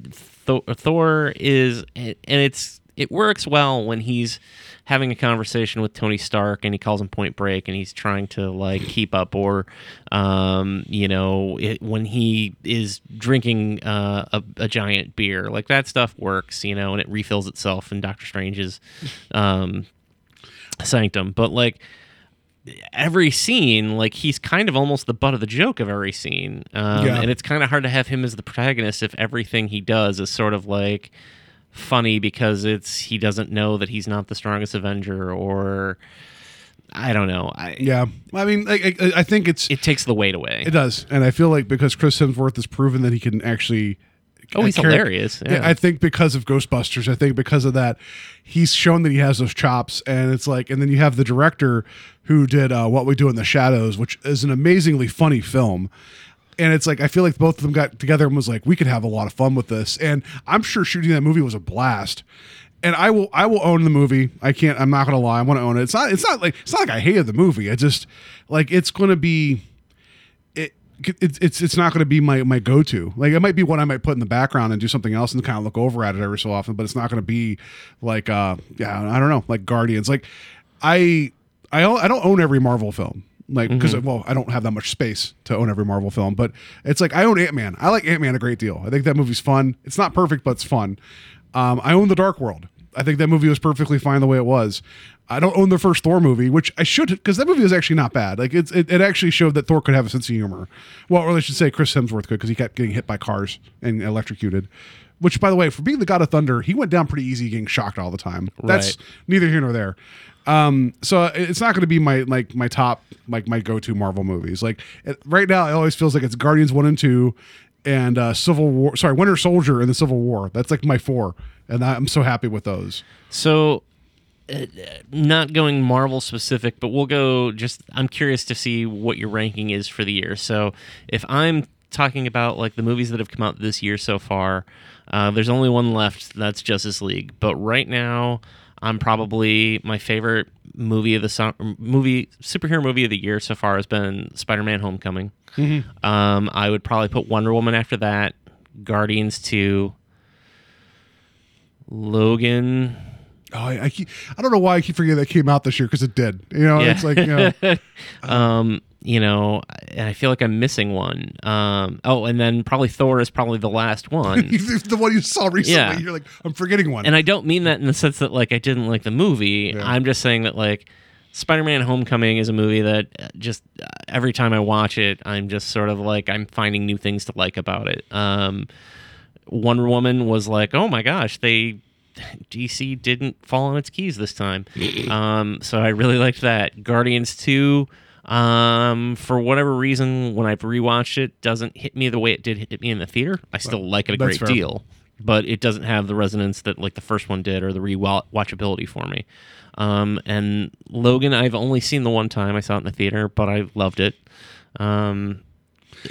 Thor, Thor is, and it's it works well when he's having a conversation with Tony Stark and he calls him Point Break and he's trying to like keep up, or um, you know, it, when he is drinking uh, a, a giant beer, like that stuff works, you know, and it refills itself in Doctor Strange's um, sanctum, but like every scene, like he's kind of almost the butt of the joke of every scene. Um, Yeah. And it's kind of hard to have him as the protagonist if everything he does is sort of like funny because it's he doesn't know that he's not the strongest Avenger or I don't know. I, yeah. I mean, I, I, I think it's It takes the weight away. it does, and I feel like because Chris Hemsworth has proven that he can actually. Oh, he's hilarious, yeah. I think because of Ghostbusters, I think because of that, he's shown that he has those chops, and it's like, and then you have the director who did uh, What We Do in the Shadows, which is an amazingly funny film. and it's like I feel like both of them got together and was like, we could have a lot of fun with this. And I'm sure shooting that movie was a blast. And I will I will own the movie. I can't. I'm not gonna lie. I want to own it. It's not. It's not like it's not like I hated the movie. I just like it's gonna be. It, it's it's it's not going to be my my go to. Like it might be one I might put in the background and do something else and kind of look over at it every so often. But it's not going to be like uh yeah I don't know like Guardians. Like I I I don't own every Marvel film. Like because well I don't have that much space to own every Marvel film. But it's like I own Ant Man. I like Ant Man a great deal. I think that movie's fun. It's not perfect, but it's fun. Um, I own The Dark World. I think that movie was perfectly fine the way it was. I don't own the first Thor movie, which I should because that movie was actually not bad. Like it's it, it actually showed that Thor could have a sense of humor. Well, or I should say Chris Hemsworth could because he kept getting hit by cars and electrocuted. Which, by the way, for being the God of Thunder, he went down pretty easy, getting shocked all the time. That's Right. neither here nor there. Um, so it's not going to be my like my top like my go to Marvel movies. Like it, right now, it always feels like it's Guardians one and two, and uh, Civil War. Sorry, Winter Soldier and the Civil War. That's like my four, and I'm so happy with those. So, uh, not going Marvel specific, but we'll go just. I'm curious to see what your ranking is for the year. So, if I'm talking about like the movies that have come out this year so far, uh, there's only one left. That's Justice League. But right now, I'm probably my favorite movie of the su- movie superhero movie of the year so far has been Spider-Man: Homecoming. Um, I would probably put Wonder Woman after that. Guardians 2, Logan, Oh, I, I, keep, I don't know why I keep forgetting that came out this year because it did. You know, Yeah. it's like you know, um you know and i feel like i'm missing one um oh and then probably thor is probably the last one the one you saw recently. Yeah. You're like, I'm forgetting one. and i don't mean that in the sense that like i didn't like the movie i'm just saying that like spider-man homecoming is a movie that uh, just uh, every time i watch it i'm just sort of like i'm finding new things to like about it um wonder woman was like oh my gosh they DC didn't fall on its keys this time. Um, so I really liked that. Guardians 2, um, for whatever reason, when I've rewatched it, doesn't hit me the way it did hit me in the theater. I still like it a great fair. deal, but it doesn't have the resonance that like the first one did or the rewatchability for me. Um, and Logan, I've only seen the one time I saw it in the theater, but I loved it. Um,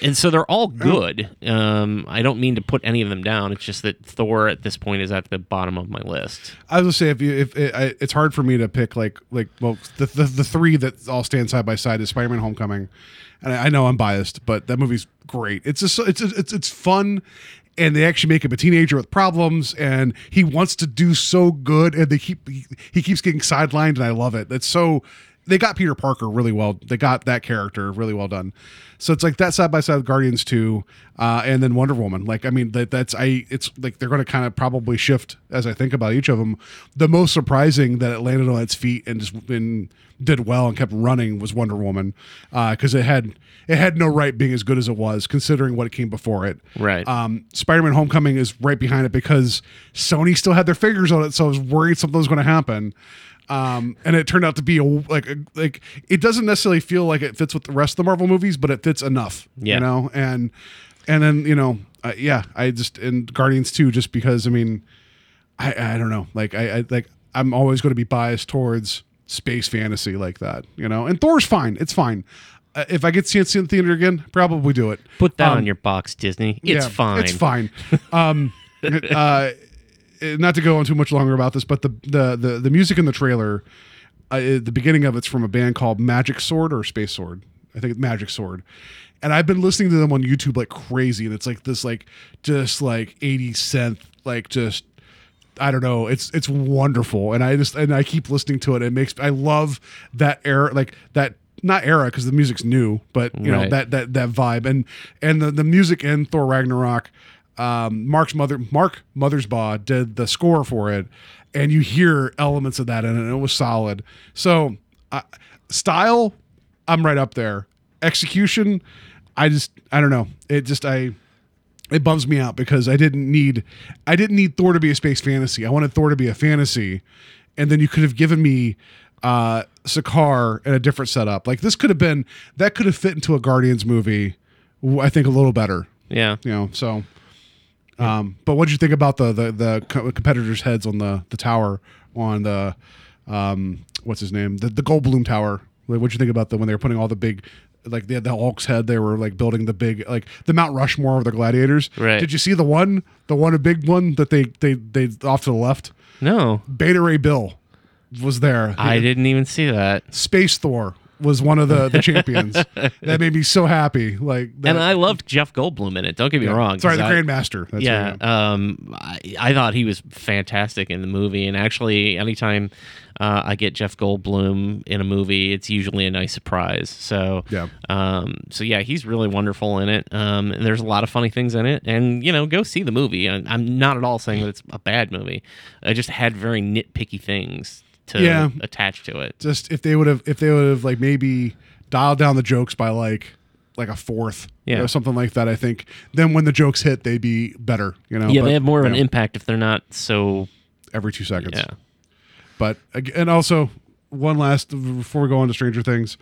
and so they're all good. Um, I don't mean to put any of them down. It's just that Thor at this point is at the bottom of my list. I was gonna say if you if it, I, it's hard for me to pick like like well the, the the three that all stand side by side is Spider-Man: Homecoming, and I, I know I'm biased, but that movie's great. It's just it's it's it's fun, and they actually make him a teenager with problems, and he wants to do so good, and they keep he, he keeps getting sidelined, and I love it. It's so they got Peter Parker really well. They got that character really well done. So it's like that side by side with Guardians 2 uh, and then Wonder Woman. Like I mean that that's I it's like they're going to kind of probably shift as I think about each of them. The most surprising that it landed on its feet and just and did well and kept running was Wonder Woman because it had it had no right being as good as it was considering what it came before it. Right. Um, Spider-Man: Homecoming is right behind it because Sony still had their fingers on it, so I was worried something was going to happen. Um, and it turned out to be a, like a, like it doesn't necessarily feel like it fits with the rest of the Marvel movies, but it fits enough. Yeah. You know, and and then you know, uh, yeah, I just and Guardians too, just because I mean, I I don't know, like I, I like I'm always going to be biased towards space fantasy like that, you know. And Thor's fine, it's fine. Uh, if I get to see it in the theater again, probably do it. Put that Um, on your box, Disney. It's yeah, fine. It's fine. um, uh, not to go on too much longer about this, but the the the, the music in the trailer, uh, the beginning of it's from a band called Magic Sword or Space Sword. I think it's Magic Sword. And I've been listening to them on YouTube like crazy, and it's like this like just like 80 synth, like just I don't know. It's it's wonderful, and I just and I keep listening to it. It makes I love that era, like that not era because the music's new, but you know that that that vibe and and the the music in Thor Ragnarok. Um, Mark's mother, Mark Mothersbaugh, did the score for it, and you hear elements of that in it. And it was solid. So, uh, style, I'm right up there. Execution, I just I don't know. It just I it bums me out because I didn't need I didn't need Thor to be a space fantasy. I wanted Thor to be a fantasy, and then you could have given me uh Sakaar in a different setup. Like this could have been that could have fit into a Guardians movie. I think a little better. Yeah. You know, so. Um, but what did you think about the the the co- competitors' heads on the the tower on the um what's his name the the Goldblum tower? Like, what'd you think about the when they were putting all the big like they had the Hulk's head. They were like building the big like the Mount Rushmore of the gladiators. Right. Did you see the one, the one, a big one that they they they off to the left? No, Beta Ray Bill was there. I didn't even see that. Space Thor was one of the the champions. that made me so happy. Like that, And I loved Jeff Goldblum in it. Don't get me wrong. Sorry, the I- Grandmaster. That's yeah, I- um, I, I thought he was fantastic in the movie, and actually, anytime uh, I get Jeff Goldblum in a movie, it's usually a nice surprise. So, Yeah. um, so yeah, he's really wonderful in it. Um, and there's a lot of funny things in it, and you know, go see the movie. I, I'm not at all saying that it's a bad movie. I just had very nitpicky things to Yeah. attach to it. just if they would have if they would have like maybe dialed down the jokes by like like a fourth Yeah. or something like that i think then when the jokes hit they'd be better you know Yeah, But, they have more of an impact if they're not so. every two seconds Yeah. but and also one last before we go on to stranger things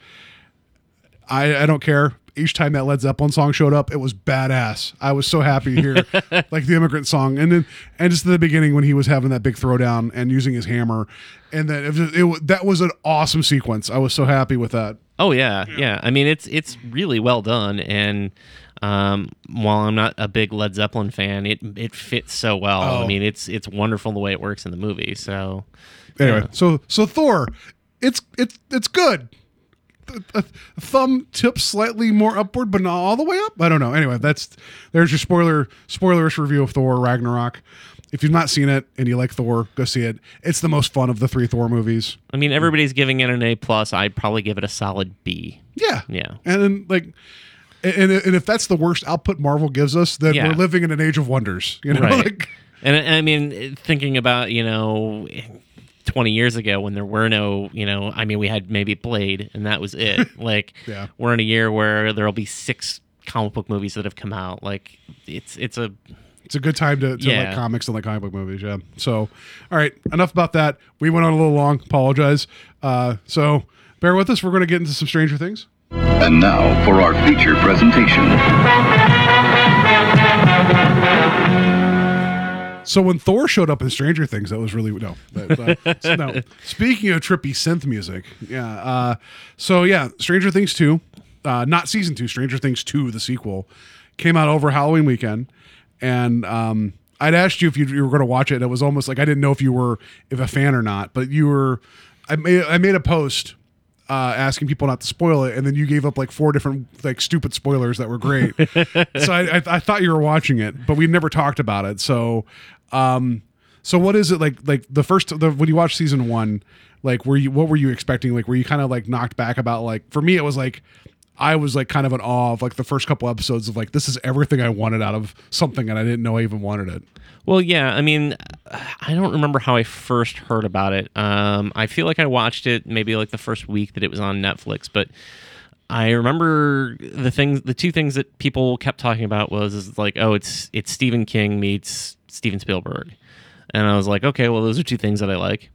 i i don't care each time that led zeppelin song showed up it was badass i was so happy to hear like the immigrant song and then and just at the beginning when he was having that big throwdown and using his hammer and then it, was, it, that was an awesome sequence i was so happy with that Oh yeah, yeah. I mean, it's it's really well done, and um, while I'm not a big Led Zeppelin fan, it it fits so well. I Oh. mean, it's it's wonderful the way it works in the movie. So Anyway, Yeah. so so Thor, it's it's it's good. Th- th- Thumb tips slightly more upward, but not all the way up. I don't know. Anyway, that's there's your spoiler spoilerish review of Thor Ragnarok. If you've not seen it and you like Thor, go see it. It's the most fun of the three Thor movies. I mean, everybody's giving it an A plus. I'd probably give it a solid B. Yeah, Yeah. And then like, and, and if that's the worst output Marvel gives us, then Yeah. we're living in an age of wonders. You know, Right. like and I mean, thinking about you know. 20 years ago when there were no, you know, I mean, we had maybe Blade and that was it. like, Yeah. we're in a year where there'll be six comic book movies that have come out. Like, it's it's a it's a good time to, to Yeah. like comics and like comic book movies. Yeah. So, all right, enough about that. We went on a little long. Apologize. Uh, so bear with us. We're going to get into some Stranger Things. And now for our feature presentation. So when Thor showed up in Stranger Things, that was really no. That, uh, so no. Speaking of trippy synth music, yeah. Uh, so yeah, Stranger Things two, uh, not season two, Stranger Things two, the sequel, came out over Halloween weekend, and um, I'd asked you if you, you were going to watch it. And it was almost like I didn't know if you were if a fan or not, but you were. I made I made a post uh, asking people not to spoil it, and then you gave up like four different like stupid spoilers that were great. so I, I, I thought you were watching it, but we never talked about it. So, um, so what is it like? Like the first the, when you watch season one, like were you what were you expecting? Like were you kind of like knocked back about like for me it was like. I was like kind of in awe of like the first couple episodes of like this is everything I wanted out of something and I didn't know I even wanted it. Well, yeah. I mean, I don't remember how I first heard about it. Um, I feel like I watched it maybe like the first week that it was on Netflix, but I remember the things, the two things that people kept talking about was is like, oh, it's it's Stephen King meets Steven Spielberg, and I was like, okay, well, those are two things that I like.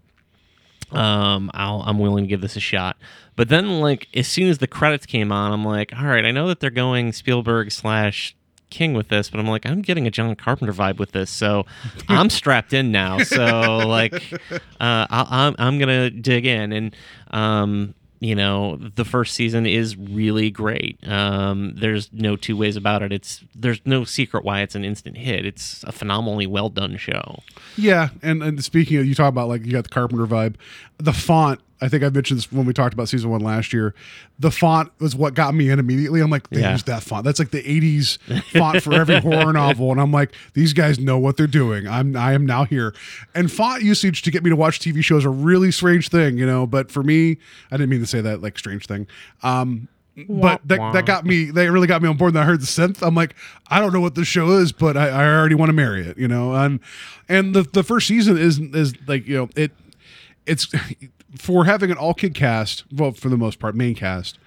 Um, I'll, I'm willing to give this a shot. But then, like, as soon as the credits came on, I'm like, all right, I know that they're going Spielberg slash King with this, but I'm like, I'm getting a John Carpenter vibe with this, so I'm strapped in now. So like, uh, I, I'm I'm gonna dig in, and um, you know, the first season is really great. Um, there's no two ways about it. It's there's no secret why it's an instant hit. It's a phenomenally well done show. Yeah, and and speaking of you talk about like you got the Carpenter vibe, the font. I think I mentioned this when we talked about season one last year. The font was what got me in immediately. I'm like, they Yeah. used that font. That's like the '80s font for every horror novel, and I'm like, these guys know what they're doing. I'm I am now here, and font usage to get me to watch TV shows a really strange thing, you know. But for me, I didn't mean to say that like strange thing. Um, but that, that got me that really got me on board and i heard the synth i'm like i don't know what this show is but i, I already want to marry it you know and and the, the first season is is like you know it it's for having an all kid cast well for the most part main cast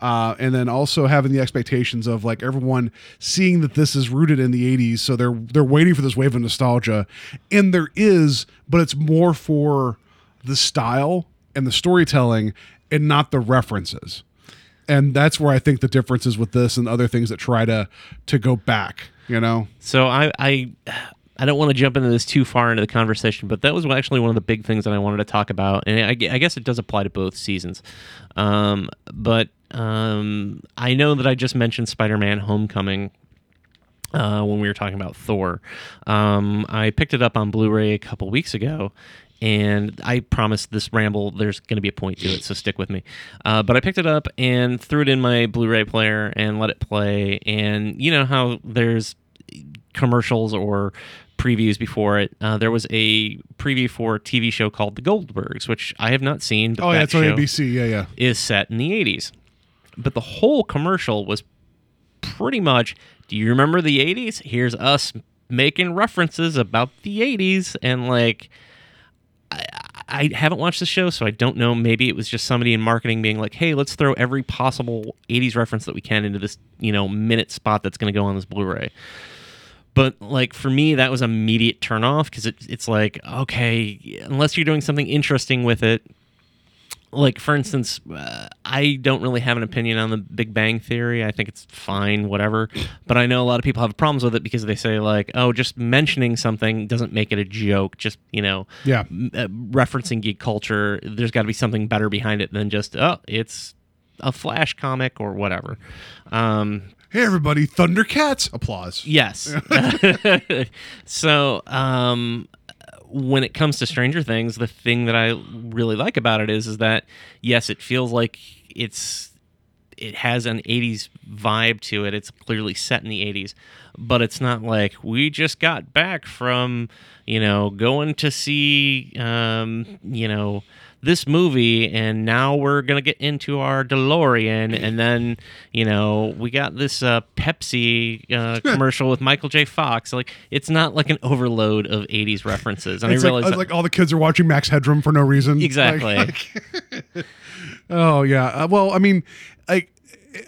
uh, and then also having the expectations of like everyone seeing that this is rooted in the 80s so they're they're waiting for this wave of nostalgia and there is but it's more for the style and the storytelling and not the references and that's where I think the difference is with this and other things that try to to go back. You know, So I I I don't want to jump into this too far into the conversation, but that was actually one of the big things that I wanted to talk about, and I, I guess it does apply to both seasons. Um, but um, I know that I just mentioned Spider-Man: Homecoming uh, when we were talking about Thor. Um, I picked it up on Blu-ray a couple weeks ago, and I promised this ramble there's going to be a point to it, so stick with me. Uh, but I picked it up and threw it in my Blu-ray player and let it play. And you know how there's commercials or previews before it. Uh, there was a preview for a TV show called The Goldbergs, which I have not seen. But Oh yeah, that it's on ABC. Yeah, yeah. Is set in the 80s. But the whole commercial was pretty much do you remember the 80s? Here's us making references about the 80s. And like, I, I haven't watched the show, so I don't know. Maybe it was just somebody in marketing being like, hey, let's throw every possible 80s reference that we can into this, you know, minute spot that's going to go on this Blu ray. But like for me, that was immediate turn off because it, it's like, okay, unless you're doing something interesting with it, like for instance, uh, I don't really have an opinion on the Big Bang Theory. I think it's fine, whatever. But I know a lot of people have problems with it because they say like, oh, just mentioning something doesn't make it a joke. Just you know, Yeah. m- uh, referencing geek culture. There's got to be something better behind it than just oh, it's a Flash comic or whatever. Um, Hey everybody, Thundercats! Applause. Yes. so, um, when it comes to Stranger Things, the thing that I really like about it is, is that yes, it feels like it's it has an 80s vibe to it. It's clearly set in the 80s, but it's not like we just got back from, you know, going to see, um, you know, this movie and now we're going to get into our DeLorean and then, you know, we got this uh, Pepsi uh, commercial with Michael J. Fox. Like it's not like an overload of 80s references. And It's I like, realize like all the kids are watching Max Headroom for no reason. Exactly. Like- like- oh yeah. Uh, well, I mean, like,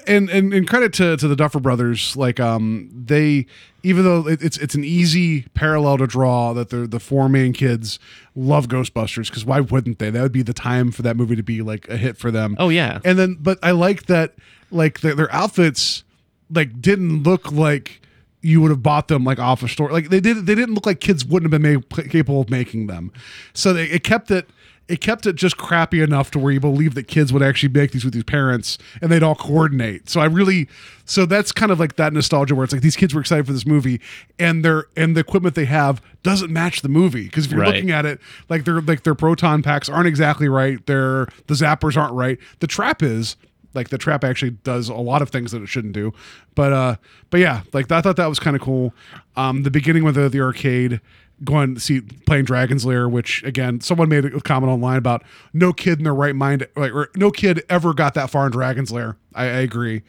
and and, and credit to, to the Duffer Brothers. Like, um, they even though it, it's it's an easy parallel to draw that the the four main kids love Ghostbusters because why wouldn't they? That would be the time for that movie to be like a hit for them. Oh, yeah. And then, but I like that like their, their outfits like didn't look like you would have bought them like off a store. Like they did, they didn't look like kids wouldn't have been made, capable of making them. So they, it kept it, it kept it just crappy enough to where you believe that kids would actually make these with these parents and they'd all coordinate. So I really, so that's kind of like that nostalgia where it's like these kids were excited for this movie and their and the equipment they have doesn't match the movie because if you're Right. looking at it like their like their proton packs aren't exactly right, their the zappers aren't right. The trap is like the trap actually does a lot of things that it shouldn't do but uh but yeah like i thought that was kind of cool um the beginning with the, the arcade going to see playing dragon's lair which again someone made a comment online about no kid in their right mind like no kid ever got that far in dragon's lair i, I agree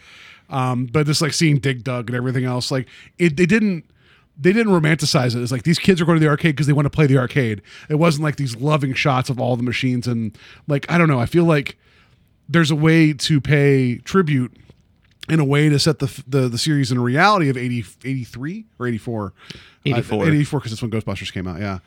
um but just like seeing dig dug and everything else like it they didn't they didn't romanticize it. It's like these kids are going to the arcade because they want to play the arcade. It wasn't like these loving shots of all the machines and like I don't know. I feel like there's a way to pay tribute in a way to set the the, the series in a reality of 80, 83 or 84 84. uh, 84 because that's when ghostbusters came out yeah.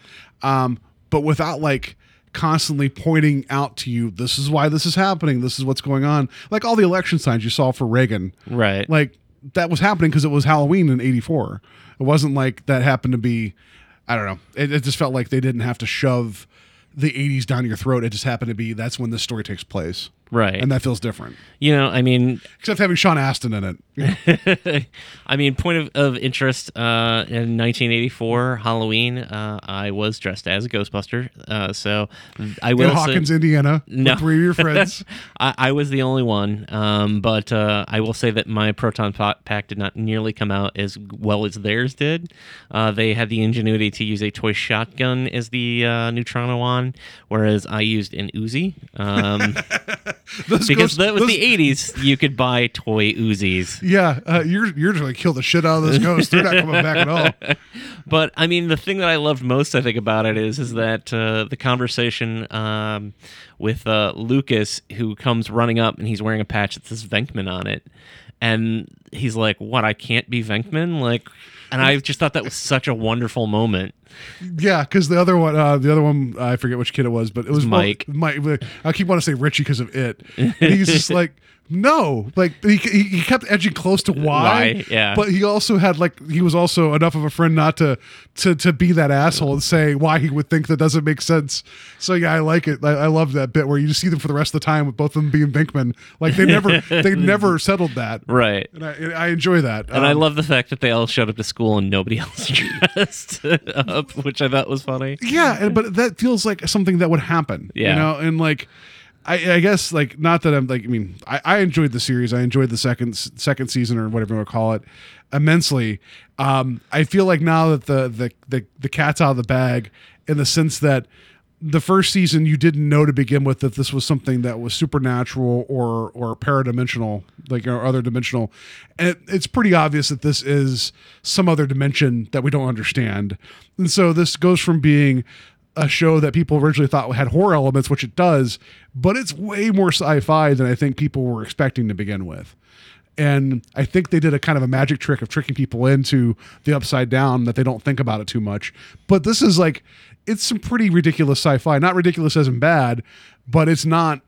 Um but without like constantly pointing out to you this is why this is happening this is what's going on. Like all the election signs you saw for reagan. Right. like that was happening because it was halloween in 84 it wasn't like that happened to be i don't know it, it just felt like they didn't have to shove the 80s down your throat. It just happened to be that's when this story takes place right. and that feels different you know, I mean, except having Sean Astin in it. I mean, point of, of interest uh, in 1984 Halloween, uh, I was dressed as a Ghostbuster. Uh, so I will in Hawkins, say, Indiana, No. with three of your friends. I, I was the only one, um, but uh, I will say that my proton pa- pack did not nearly come out as well as theirs did. Uh, they had the ingenuity to use a toy shotgun as the uh, neutrona wand, whereas I used an Uzi. Um, because ghosts- that was those- the 80s, you could buy toy Uzis. Yeah, uh, you're you're just gonna kill the shit out of those ghosts. They're not coming back at all. But I mean, the thing that I loved most, I think, about it is is that uh, the conversation um, with uh, Lucas, who comes running up and he's wearing a patch that says Venkman on it, and he's like, "What? I can't be Venkman?" Like, and I just thought that was such a wonderful moment. Yeah, because the other one, uh, the other one, I forget which kid it was, but it was Mike. Mike. I keep wanting to say Richie because of it. And he's just like, no, like he, he kept edging close to why, yeah. But he also had like he was also enough of a friend not to to to be that asshole and say why he would think that doesn't make sense. So yeah, I like it. I, I love that bit where you just see them for the rest of the time with both of them being Venkman. Like they never they never settled that, Right. and I, I enjoy that. And I Um, love the fact that they all showed up to school and nobody else dressed up, which I thought was funny. yeah, but that feels like something that would happen. Yeah. you know, and like. I, I guess like not that I'm like I mean I, I enjoyed the series. I enjoyed the second second season or whatever you want to call it immensely. Um, I feel like now that the the the the cat's out of the bag in the sense that the first season you didn't know to begin with that this was something that was supernatural or or paradimensional like or other dimensional. And it, it's pretty obvious that this is some other dimension that we don't understand. And so this goes from being a show that people originally thought had horror elements which it does but it's way more sci-fi than i think people were expecting to begin with and I think they did a kind of a magic trick of tricking people into the upside down that they don't think about it too much. But this is like it's some pretty ridiculous sci-fi. Not ridiculous as in bad, but it's not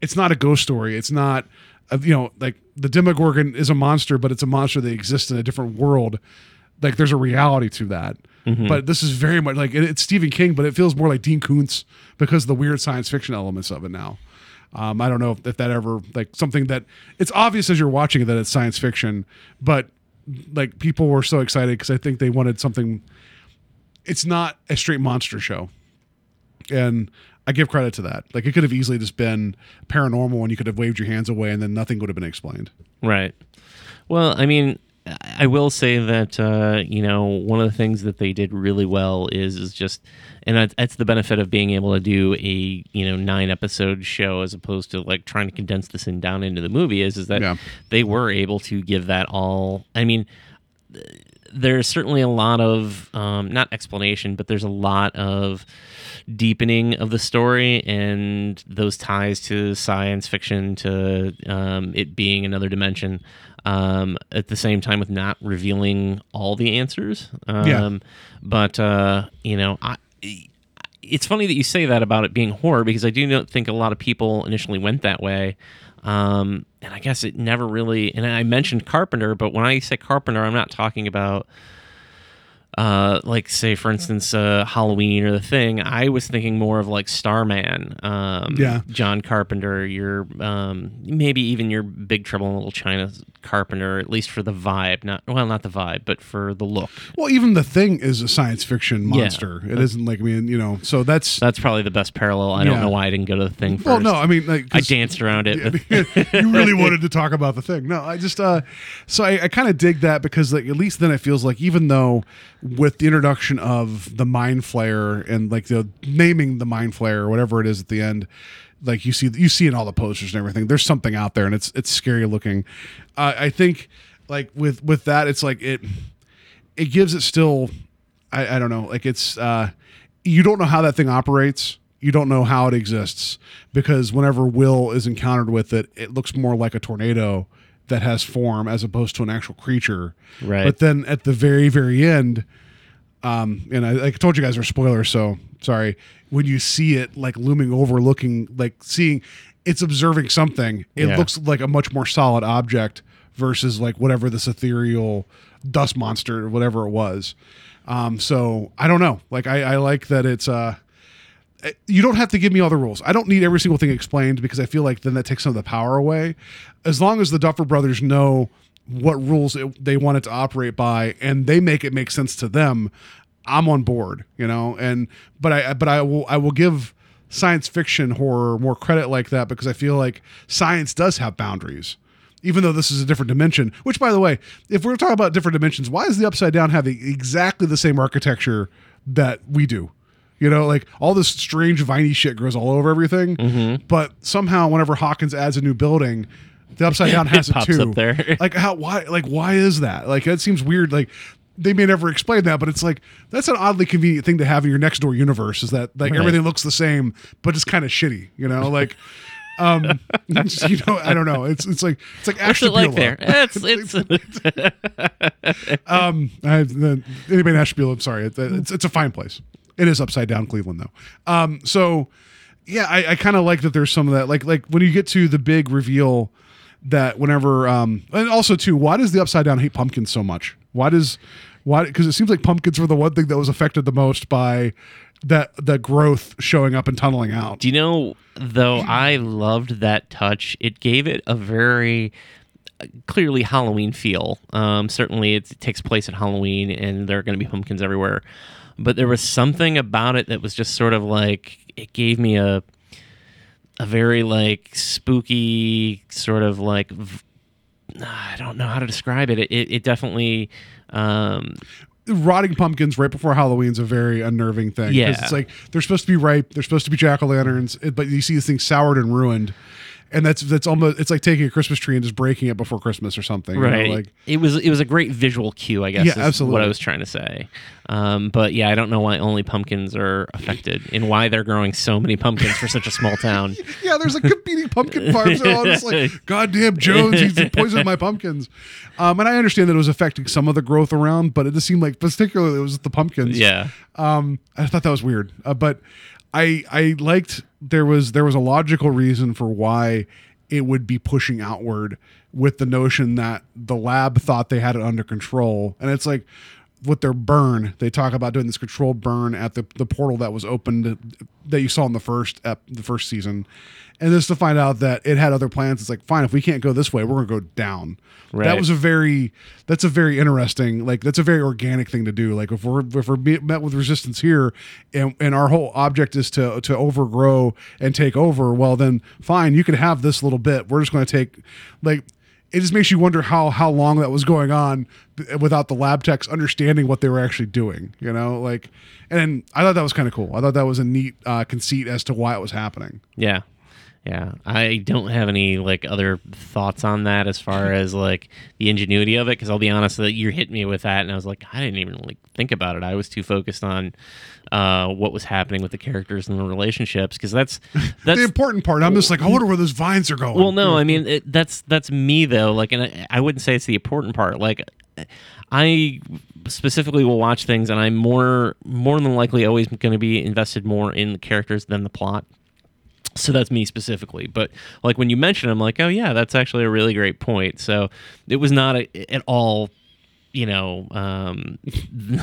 it's not a ghost story. It's not uh, you know like the Demogorgon is a monster, but it's a monster that exists in a different world. Like there's a reality to that. But this is very much like it- it's Stephen King, but it feels more like Dean Koontz because of the weird science fiction elements of it now. Um, I don't know if, if that ever like something that it's obvious as you're watching it that it's science fiction, but like people were so excited because I think they wanted something. It's not a straight monster show, and I give credit to that. Like it could have easily just been paranormal, and you could have waved your hands away, and then nothing would have been explained. Right. Well, I mean, I will say that uh, you know one of the things that they did really well is is just, and that's, the benefit of being able to do a you know nine episode show as opposed to like trying to condense this in down into the movie is is that Yeah. they were able to give that all. I mean, there's certainly a lot of um, not explanation, but there's a lot of deepening of the story and those ties to science fiction to um, it being another dimension. Um, at the same time, with not revealing all the answers. Um, Yeah. But uh, you know, I. It's funny that you say that about it being horror because I do not think a lot of people initially went that way. Um, and I guess it never really. And I mentioned Carpenter, but when I say Carpenter, I'm not talking about, uh, like say for instance, uh, Halloween or The Thing. I was thinking more of like Starman, um, Yeah. John Carpenter, your um, maybe even your Big Trouble in Little China Carpenter, at least for the vibe. Not well, not the vibe, but for the look. Well, even the thing is a science fiction Yeah. monster. It isn't like I mean, you know. So that's That's probably the best parallel. I Yeah. don't know why I didn't go to the thing first. well, no, I mean, like I danced around it. with- you really wanted to talk about the thing. No, I just uh so I, I kind of dig that because like at least then it feels like even though with the introduction of the mind flayer and like the naming the mind flayer or whatever it is at the end, like you see you see in all the posters and everything, there's something out there and it's it's scary looking. Uh, I think like with with that it's like it it gives it still I, I don't know like it's uh you don't know how that thing operates you don't know how it exists because whenever will is encountered with it it looks more like a tornado that has form as opposed to an actual creature Right. but then at the very very end um and I, like I told you guys are spoilers so sorry when you see it like looming over looking like seeing it's observing something it Yeah. looks like a much more solid object versus like whatever this ethereal dust monster or whatever it was um so i don't know like i i like that it's uh you don't have to give me all the rules. I don't need every single thing explained because I feel like then that takes some of the power away. As long as the Duffer brothers know what rules it, they want it to operate by and they make it make sense to them, I'm on board, you know. And but I but I will I will give science fiction horror more credit like that because I feel like science does have boundaries. Even though this is a different dimension, which by the way, if we're talking about different dimensions, why does the upside down the, exactly the same architecture that we do? You know, like all this strange viney shit grows all over everything. Mm-hmm. But somehow, whenever Hawkins adds a new building, the upside down has It it, too. up there. like how? Why? Like why is that? Like that seems weird. Like they may never explain that, but it's like that's an oddly convenient thing to have in your next door universe. Is that like Right. everything looks the same, but it's kind of shitty. You know, like. um you know i don't know it's it's like it's like What's it like there? It's it's um, I, the, anybody in Ashtabula, I'm sorry. It, it's, it's a fine place. It is upside down Cleveland though. Um, so yeah, I, I kind of like that. There's some of that. Like like when you get to the big reveal, that whenever um and also too why does the upside down hate pumpkins so much why does why because it seems like pumpkins were the one thing that was affected the most by that the growth showing up and tunneling out Do you know, though, I loved that touch. It gave it a very uh, clearly Halloween feel. Um, certainly, it takes place at Halloween, and there are going to be pumpkins everywhere. But there was something about it that was just sort of like it gave me a a very like spooky sort of like I don't know how to describe it. It, it, it definitely. Um, rotting pumpkins right before Halloween is a very unnerving thing. Yeah. it's like they're supposed to be ripe, they're supposed to be jack o' lanterns, but you see this thing soured and ruined, and that's that's almost it's like taking a Christmas tree and just breaking it before Christmas or something. you know, right like it was it was a great visual cue i guess Yeah, is absolutely. what i was trying to say um, but yeah i don't know why only pumpkins are affected and why they're growing so many pumpkins for such a small town yeah, there's like competing pumpkin farms. They're all just like, goddamn Jones, he's poisoning my pumpkins. Um, and I understand that it was affecting some of the growth around, but it just seemed like particularly it was the pumpkins. yeah Um, I thought that was weird, uh, but I I liked there was there was a logical reason for why it would be pushing outward with the notion that the lab thought they had it under control, and it's like with their burn, they talk about doing this controlled burn at the the portal that was opened that you saw in the first ep, the first season, and just to find out that it had other plans. It's like fine, if we can't go this way, we're gonna go down. That was a very that's a very interesting like that's a very organic thing to do. Like if we're if we're met with resistance here and and our whole object is to to overgrow and take over well then fine you can have this little bit. We're just going to take like it just makes you wonder how how long that was going on without the lab techs understanding what they were actually doing you know? Like and i thought that was kind of cool. I thought that was a neat uh, conceit as to why it was happening. Yeah yeah i don't have any like other thoughts on that as far as like the ingenuity of it because i'll be honest that you hit me with that and i was like i didn't even like think about it i was too focused on uh, what was happening with the characters and the relationships because that's that's the important part i'm just like i wonder where those vines are going Well, no, I mean it, that's that's me though. Like, and I, I wouldn't say it's the important part. Like, I specifically will watch things, and I'm more more than likely always going to be invested more in the characters than the plot. So that's me specifically. But like when you mention, it, I'm like, oh yeah, that's actually a really great point. So it was not a, at all, you know. Um,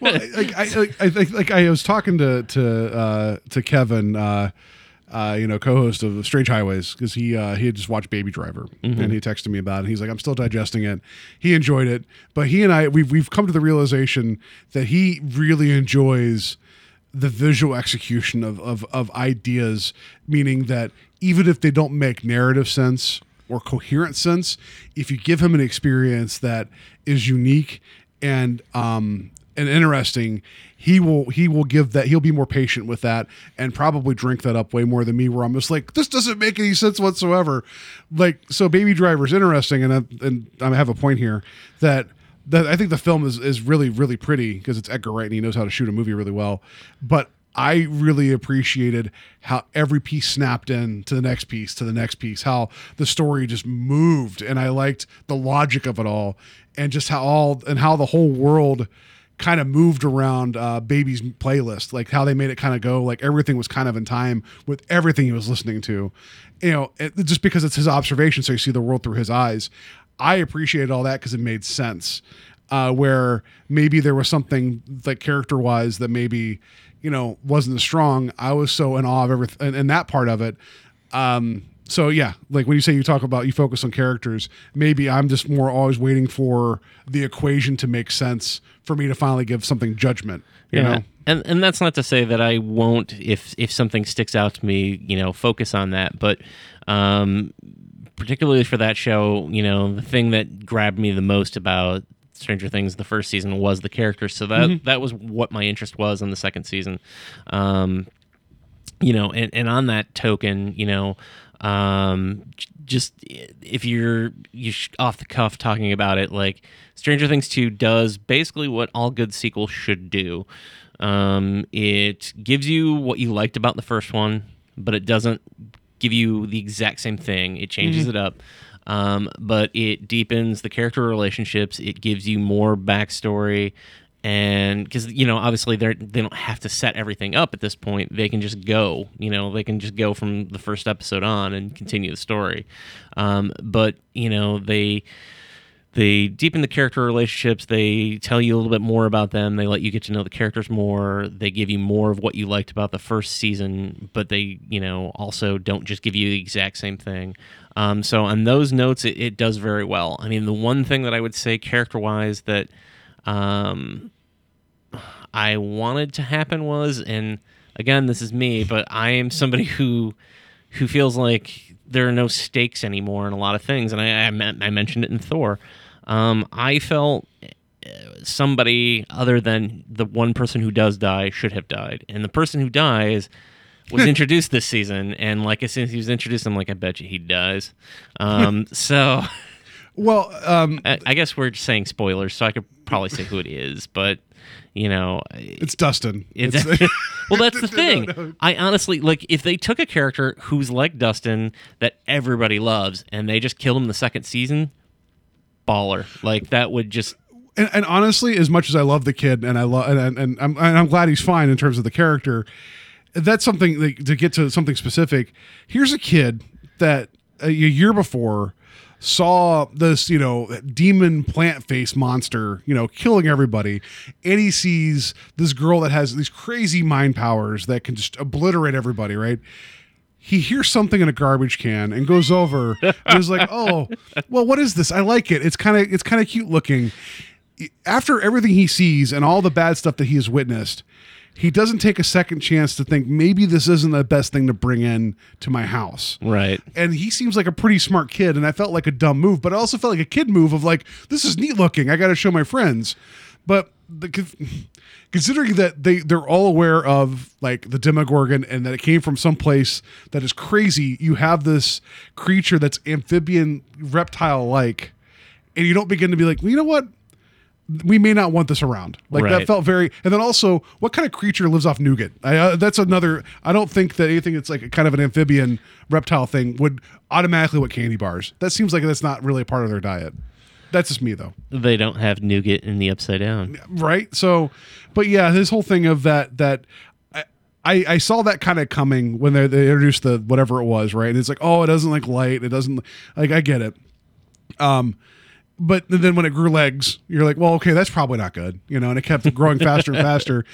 well, like I, like, I, like, like I was talking to to uh, to Kevin, uh, uh, you know, co-host of Strange Highways, because he uh, he had just watched Baby Driver, and he texted me about it. He's like, I'm still digesting it. He enjoyed it, but he and I we've we've come to the realization that he really enjoys the visual execution of, of of ideas, meaning that even if they don't make narrative sense or coherent sense, if you give him an experience that is unique and um and interesting, he will he will give that he'll be more patient with that and probably drink that up way more than me where I'm just like this doesn't make any sense whatsoever. Like so Baby Driver's interesting and I, and I have a point here that that I think the film is is really really pretty because it's Edgar Wright and he knows how to shoot a movie really well. But I really appreciated how every piece snapped in to the next piece to the next piece, how the story just moved, and I liked the logic of it all, and just how all and how the whole world kind of moved around uh, Baby's playlist, like how they made it kind of go, like everything was kind of in time with everything he was listening to, you know, it, just because it's his observation, so you see the world through his eyes. I appreciated all that because it made sense. Uh, where maybe there was something like character wise that maybe you know wasn't as strong. I was so in awe of everything and, and that part of it. Um, so yeah, like when you say you talk about you focus on characters, maybe I'm just more always waiting for the equation to make sense for me to finally give something judgment. You know, and and that's not to say that I won't if if something sticks out to me, you know, focus on that. But um, particularly for that show, you know, the thing that grabbed me the most about Stranger Things the first season was the characters. So that Mm-hmm. that was what my interest was in the second season. Um, you know, and, and on that token, you know, um, just if you're you sh- off the cuff talking about it, like Stranger Things two does basically what all good sequels should do. Um, it gives you what you liked about the first one, but it doesn't give you the exact same thing. It changes it up. Um, but it deepens the character relationships. It gives you more backstory and because you know obviously they're they don't have to set everything up at this point they can just go you know they can just go from the first episode on and continue the story um, but you know they they deepen the character relationships they tell you a little bit more about them they let you get to know the characters more they give you more of what you liked about the first season but they you know also don't just give you the exact same thing um, so on those notes it, it does very well i mean the one thing that i would say character wise that um, I wanted to happen was, and again, this is me, but I am somebody who who feels like there are no stakes anymore in a lot of things, and I I, I mentioned it in Thor. Um, I felt uh, somebody other than the one person who does die should have died, and the person who dies was introduced this season, and like as soon as he was introduced, I'm like, I bet you he dies. Um, so. Well, um, I, I guess we're just saying spoilers, so I could probably say who it is, but you know, it's Dustin. It's, well, that's the thing. I honestly like if they took a character who's like Dustin that everybody loves and they just killed him the second season, baller. Like that would just. And, and honestly, as much as I love the kid and I love and, and, and I'm and I'm glad he's fine in terms of the character, that's something like, to get to something specific. Here's a kid that a year before saw this, you know, demon plant face monster, you know, killing everybody. And he sees this girl that has these crazy mind powers that can just obliterate everybody, right? He hears something in a garbage can and goes over and is like, "Oh, well, what is this? I like it. It's kind of it's kind of cute looking." After everything he sees and all the bad stuff that he has witnessed, he doesn't take a second chance to think maybe this isn't the best thing to bring in to my house. Right. And he seems like a pretty smart kid, and I felt like a dumb move, but I also felt like a kid move of like, this is neat looking. I got to show my friends. But the, considering that they they're all aware of like the Demogorgon and that it came from some place that is crazy, you have this creature that's amphibian reptile like, and you don't begin to be like, well, you know what? we may not want this around. Like Right. that felt very. And then also, what kind of creature lives off nougat? I, uh, that's another. I don't think that anything that's like a kind of an amphibian reptile thing would automatically want candy bars. That seems like that's not really a part of their diet. That's just me though, They don't have nougat in the upside down. right? So, but yeah, this whole thing of that that. I- I, I saw that kind of coming when they, they introduced the whatever it was, right? And it's like, oh, it doesn't like light. It doesn't like I get it. Um, but then when it grew legs, you're like, well, okay, that's probably not good, you know. And it kept growing faster and faster.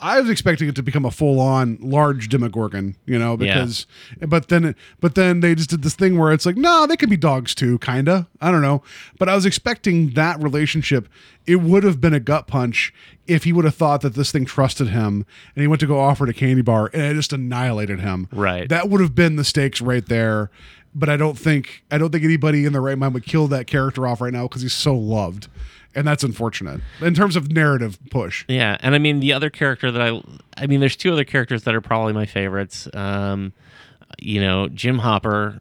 I was expecting it to become a full on large Demogorgon, you know, Yeah. because, but then, but then they just did this thing where it's like, no, they could be dogs too, kinda. I don't know, but I was expecting that relationship. It would have been a gut punch if he would have thought that this thing trusted him and he went to go offer it a candy bar and it just annihilated him. Right. That would have been the stakes right there. But I don't think I don't think anybody in their right mind would kill that character off right now because he's so loved, and that's unfortunate in terms of narrative push. Yeah, and I mean the other character that I, I mean, there's two other characters that are probably my favorites. Um, you know, Jim Hopper.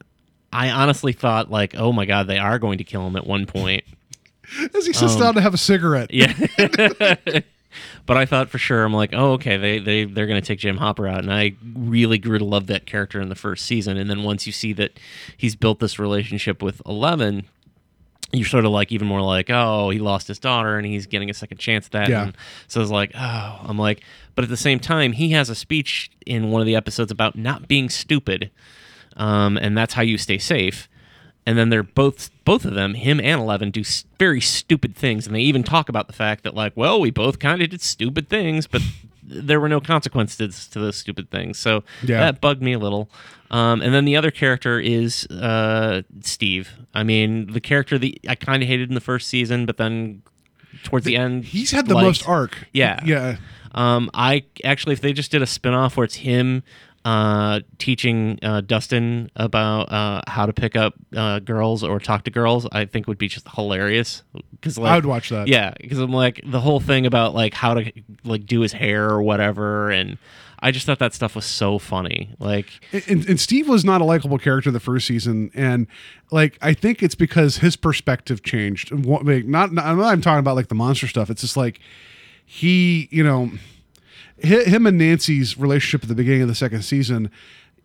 I honestly thought like, oh my god, they are going to kill him at one point. As he sits down to have a cigarette, Yeah. but I thought for sure, I'm like, oh, okay, they they they're gonna take Jim Hopper out, and I really grew to love that character in the first season, and then once you see that he's built this relationship with Eleven. You're sort of like even more like, oh, he lost his daughter and he's getting a second chance at that. Yeah. And so it's like, oh, I'm like, but at the same time, he has a speech in one of the episodes about not being stupid, um, and that's how you stay safe. And then they're both both of them, him and Eleven, do s- very stupid things, and they even talk about the fact that like, well, we both kind of did stupid things, but there were no consequences to those stupid things. So Yeah. that bugged me a little. Um, and then the other character is uh, Steve. I mean, the character that I kind of hated in the first season, but then towards the end, he's had the liked. most arc. Yeah. yeah. Um, I actually, if they just did a spinoff where it's him uh, teaching uh, Dustin about uh, how to pick up uh, girls or talk to girls, I think would be just hilarious. Because like, I would watch that. Yeah, because I'm like the whole thing about like how to like do his hair or whatever, and I just thought that stuff was so funny. Like, and, and Steve was not a likable character the first season, and like I think it's because his perspective changed. And what- like, Not, not I'm not talking about like the monster stuff. It's just like he, you know, him and Nancy's relationship at the beginning of the second season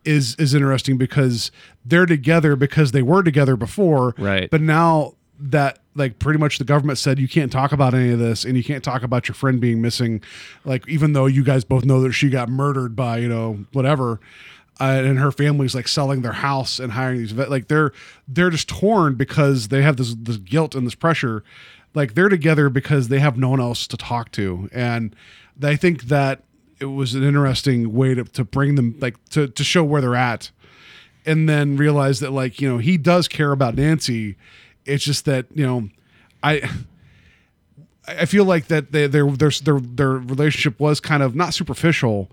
is is interesting because they're together because they were together before, Right. But now that like pretty much the government said you can't talk about any of this and you can't talk about your friend being missing like even though you guys both know that she got murdered by you know whatever uh, and her family's like selling their house and hiring these vet like they're they're just torn because they have this this guilt and this pressure like they're together because they have no one else to talk to and i think that it was an interesting way to, to bring them like to, to show where they're at and then realize that like you know he does care about nancy it's just that you know i i feel like that they, their their their their relationship was kind of not superficial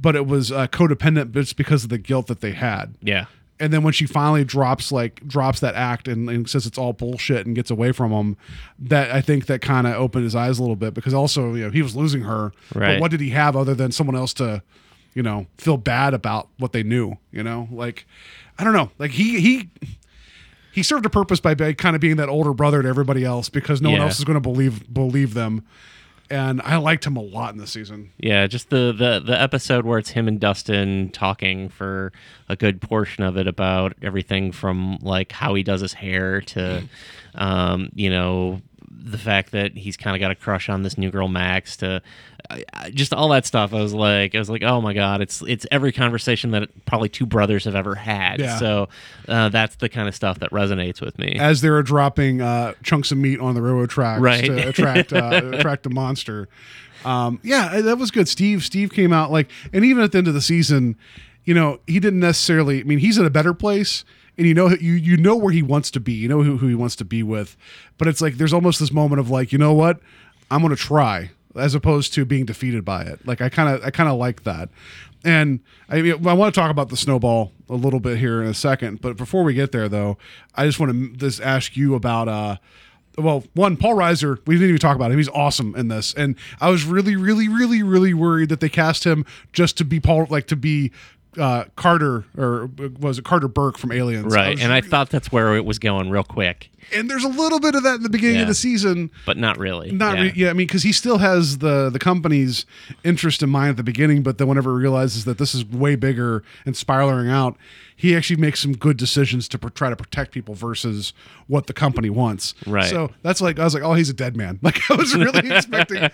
but it was uh, codependent it's because of the guilt that they had Yeah. And then when she finally drops like drops that act and, and says it's all bullshit and gets away from him that i think that kind of opened his eyes a little bit because also you know he was losing her. But Right. what did he have other than someone else to you know feel bad about what they knew you know? Like i don't know. Like he he he served a purpose by, by kind of being that older brother to everybody else because no one else is going to believe believe them and i liked him a lot in this season. Yeah, just the, the the episode where it's him and Dustin talking for a good portion of it about everything from like how he does his hair to, um, you know, the fact that he's kind of got a crush on this new girl Max to, just all that stuff. I was like, I was like, oh my god, it's it's every conversation that probably two brothers have ever had. Yeah. So uh, that's the kind of stuff that resonates with me. as they were dropping uh, chunks of meat on the railroad tracks Right. to attract uh, attract the monster. Um, yeah, that was good. Steve Steve came out like, and even at the end of the season, you know, he didn't necessarily. I mean, he's in a better place, and you know, you you know where he wants to be. You know who, who he wants to be with, but it's like there's almost this moment of like, you know what, I'm going to try, as opposed to being defeated by it. Like I kind of I kind of like that. And I mean, I want to talk about the snowball a little bit here in a second, but before we get there, though, I just want to just ask you about uh, well, one, Paul Reiser, we didn't even talk about him. He's awesome in this. And I was really, really, really, really worried that they cast him just to be Paul, like to be uh, Carter, or was it Carter Burke from Aliens? Right, was and I thought that's where it was going real quick, and there's a little bit of that in the beginning Yeah. of the season. but not really. Not yeah. yeah. yeah, I mean, because he still has the the company's interest in mind at the beginning, but then whenever he realizes that this is way bigger and spiraling out, he actually makes some good decisions to pr- try to protect people versus what the company wants. Right. So that's like I was like, oh, he's a dead man. Like I was really expecting,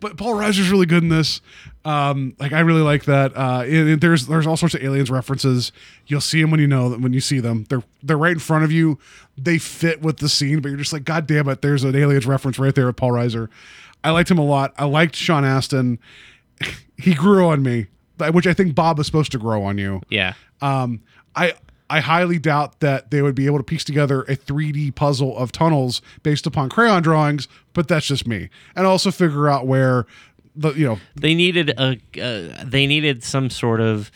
but Paul Reiser's really good in this. Um, like I really like that. Uh, and, and there's there's all sorts of aliens references. You'll see them when you know that when you see them. They're they're right in front of you. They fit with the scene, but you're just like, God damn it! There's an aliens reference right there with Paul Reiser. I liked him a lot. I liked Sean Astin. he grew on me, which I think Bob was supposed to grow on you. Yeah. Um, I I highly doubt that they would be able to piece together a 3D puzzle of tunnels based upon crayon drawings, but that's just me. And also figure out where the you know they needed a uh, they needed some sort of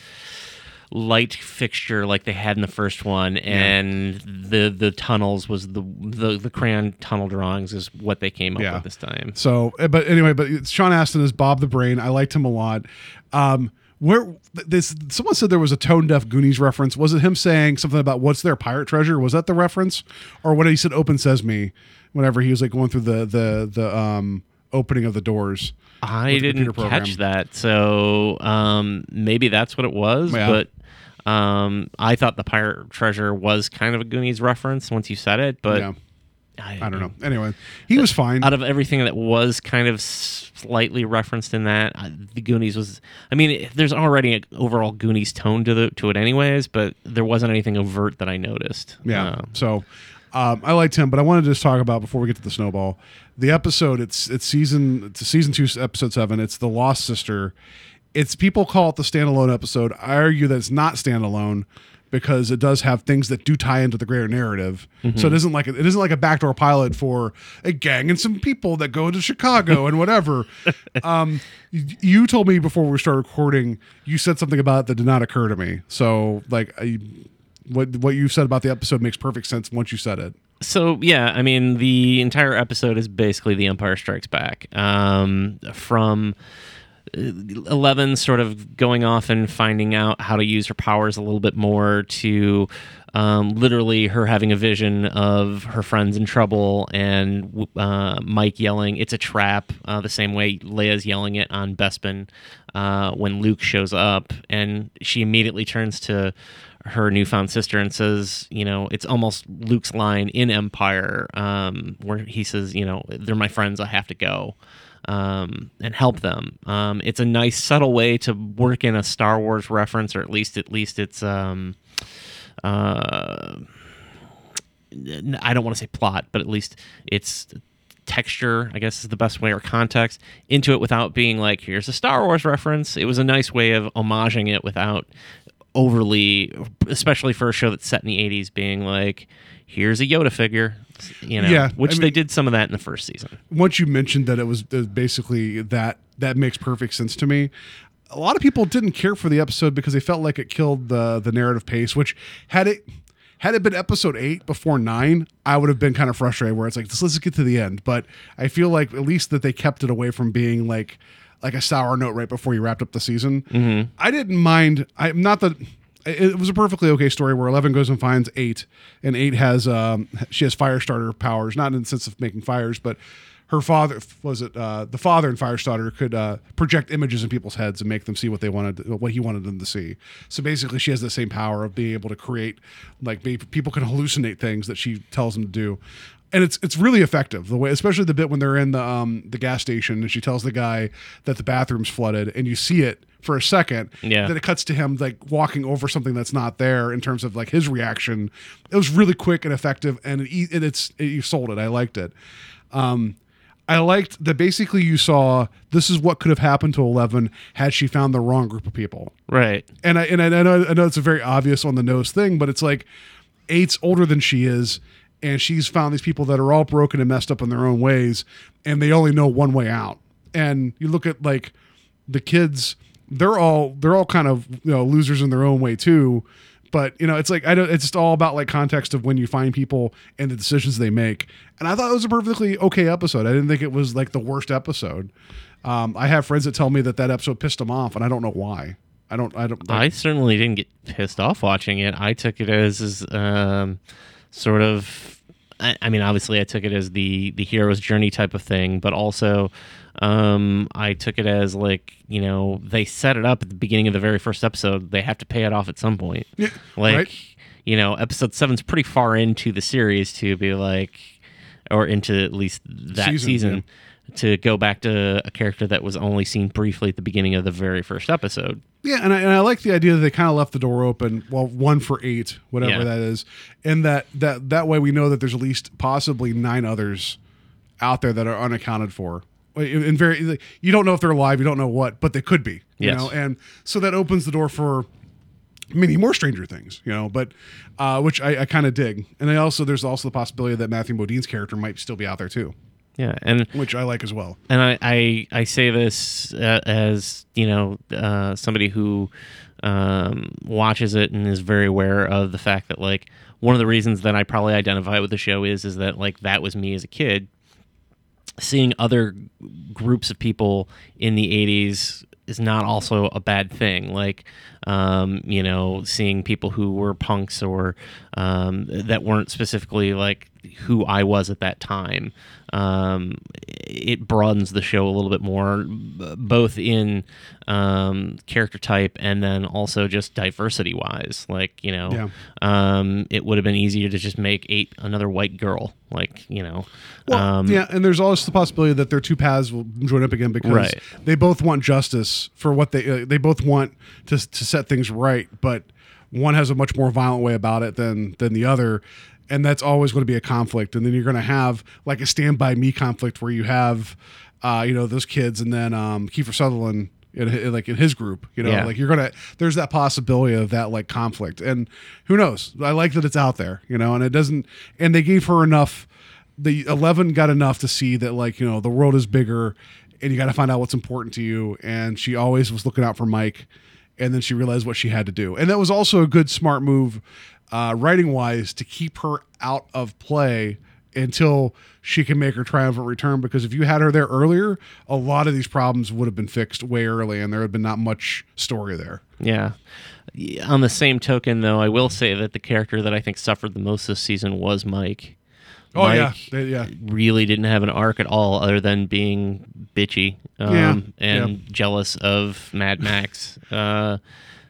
light fixture like they had in the first one and the the tunnels was the, the the crayon tunnel drawings is what they came up Yeah. with this time So, uh, but anyway, but Sean Astin is Bob the Brain. I liked him a lot. Um, where this someone said there was a tone deaf Goonies reference. Was it him saying something about what's their pirate treasure? Was that the reference, or when he said "Open Sesame"? Whenever he was like going through the the the um opening of the doors. i didn't catch that so um maybe that's what it was Yeah. but um i thought the pirate treasure was kind of a goonies reference once you said it but yeah, I don't know. Anyway, he was fine. out of everything that was kind of slightly referenced in that, uh, the Goonies was. I mean, there's already an overall Goonies tone to the to it, anyways. But there wasn't anything overt that I noticed. Yeah. Uh, so um, I liked him, but I wanted to just talk about before we get to the snowball, the episode. It's it's season it's season two, episode seven. It's the Lost Sister. It's people call it the standalone episode. I argue that it's not standalone because it does have things that do tie into the greater narrative. So it isn't like it isn't like a backdoor pilot for a gang and some people that go to Chicago and whatever. um, you, you told me before we started recording, you said something about it that did not occur to me. So like I, what what you said about the episode makes perfect sense once you said it. So yeah, I mean, the entire episode is basically The Empire Strikes Back. Um, from Eleven sort of going off and finding out how to use her powers a little bit more to um, literally her having a vision of her friends in trouble and uh, Mike yelling, "It's a trap!" Uh, the same way Leia's yelling it on Bespin uh, when Luke shows up, and she immediately turns to her newfound sister and says, you know, it's almost Luke's line in Empire, um, where he says, you know, they're my friends, I have to go um, and help them. Um, it's a nice subtle way to work in a Star Wars reference, or at least at least it's um, uh, I don't want to say plot, but at least it's texture, I guess is the best way, or context into it without being like, here's a Star Wars reference. It was a nice way of homaging it without overly, especially for a show that's set in the 80s, being like, here's a Yoda figure, you know, Yeah, which I they did some of that in the first season. once you mentioned that it was, basically that that makes perfect sense to me a lot of people didn't care for the episode because they felt like it killed the the narrative pace which had it had it been episode 8 before 9 i would have been kind of frustrated where it's like let's get to the end. But i feel like at least that they kept it away from being like like a sour note right before you wrapped up the season. Mm-hmm. I didn't mind i'm not that it was a perfectly okay story where 11 goes and finds 8 and 8 has um she has fire starter powers not in the sense of making fires but her father was it uh, the father in Firestarter could uh, project images in people's heads and make them see what they wanted, what he wanted them to see. So basically, she has the same power of being able to create, like people can hallucinate things that she tells them to do, and it's it's really effective. The way, especially the bit when they're in the um, the gas station and she tells the guy that the bathroom's flooded, and you see it for a second. Yeah. Then it cuts to him like walking over something that's not there in terms of like his reaction. It was really quick and effective, and, it, and it's it, you sold it. I liked it. Um, I liked that basically you saw this is what could have happened to Eleven had she found the wrong group of people. Right. And I and I, I know I know it's a very obvious on the nose thing, but it's like Eight's older than she is, and she's found these people that are all broken and messed up in their own ways, and they only know one way out. And you look at like the kids, they're all they're all kind of you know losers in their own way too. But you know, it's like I don't. It's just all about like context of when you find people and the decisions they make. And I thought it was a perfectly okay episode. I didn't think it was like the worst episode. Um, I have friends that tell me that that episode pissed them off, and I don't know why. I don't. I don't. I certainly didn't get pissed off watching it. I took it as, as um, sort of. I, I mean, obviously, I took it as the the hero's journey type of thing, but also, um, I took it as like you know they set it up at the beginning of the very first episode. They have to pay it off at some point. Yeah, like right. you know, episode seven's pretty far into the series to be like, or into at least that Season, season. To go back to a character that was only seen briefly at the beginning of the very first episode. Yeah, and I, and I like the idea that they kind of left the door open. Well, one for eight, whatever Yeah. that is, and that that that way we know that there's at least possibly nine others out there that are unaccounted for. In in very, you don't know if they're alive, you don't know what, but they could be. You Yes. know, and so that opens the door for many more Stranger Things. You know, but uh, which I, I kind of dig, and I also there's also the possibility that Matthew Modine's character might still be out there too, Yeah, and which I like as well. and I I, I say this uh, as you know uh, somebody who um, watches it and is very aware of the fact that like one of the reasons that I probably identify with the show is is that like that was me as a kid seeing other groups of people in the 80s is not also a bad thing like um, you know seeing people who were punks or um, that weren't specifically like who i was at that time um, it broadens the show a little bit more b- both in um, character type and then also just diversity wise like you know Yeah. um, it would have been easier to just make eight another white girl like you know Well, um, yeah, and there's also the possibility that their two paths will join up again because Right. they both want justice for what they uh, they both want to to set things right, but one has a much more violent way about it than than the other, and that's always going to be a conflict. And then you're going to have like a Stand by Me conflict where you have, uh, you know, those kids, and then um, Kiefer Sutherland. In, hi- like in his group, you know, Yeah. like you're gonna. There's that possibility of that like conflict, and who knows? I like that it's out there, you know, and it doesn't. And they gave her enough the 11 got enough to see that like you know the world is bigger and you got to find out what's important to you and she always was looking out for mike and then she realized what she had to do and that was also a good smart move uh, writing wise to keep her out of play until she can make her triumphant return because if you had her there earlier a lot of these problems would have been fixed way early and there had been not much story there Yeah. On the same token, though, I will say that the character that I think suffered the most this season was Mike. Oh, yeah. They- yeah. really didn't have an arc at all, other than being bitchy um, Yeah, and yeah. jealous of Mad Max. uh,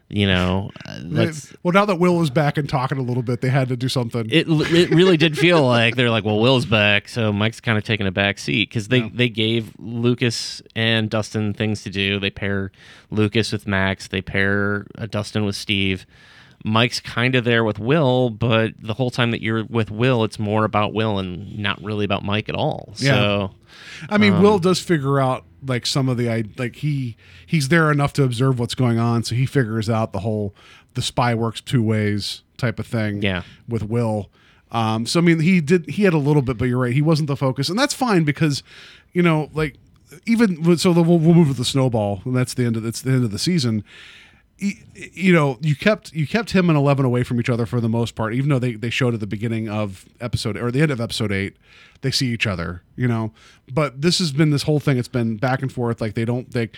you know, that's well, now that Will is back and talking a little bit, they had to do something. it. It really did feel like they're like, well, Will's back, so Mike's kind of taking a back seat because they they gave Lucas and Dustin things to do. They pair Lucas with Max. They pair uh, Dustin with Steve. Mike's kind of there with Will, but the whole time that you're with Will, it's more about Will and not really about Mike at all. Yeah. So I mean, Um, Will does figure out like some of the I like he he's there enough to observe what's going on, so he figures out the whole the spy works two ways type of thing. Yeah. with Will. Um, so I mean, he did he had a little bit, but you're right, he wasn't the focus, and that's fine because you know like even so the, we'll, we'll move to the snowball, and that's the end of that's the end of the season. You know, you kept you kept him and Eleven away from each other for the most part, even though they, they showed at the beginning of episode or the end of episode eight, they see each other. You know, but this has been this whole thing. It's been back and forth. Like they don't they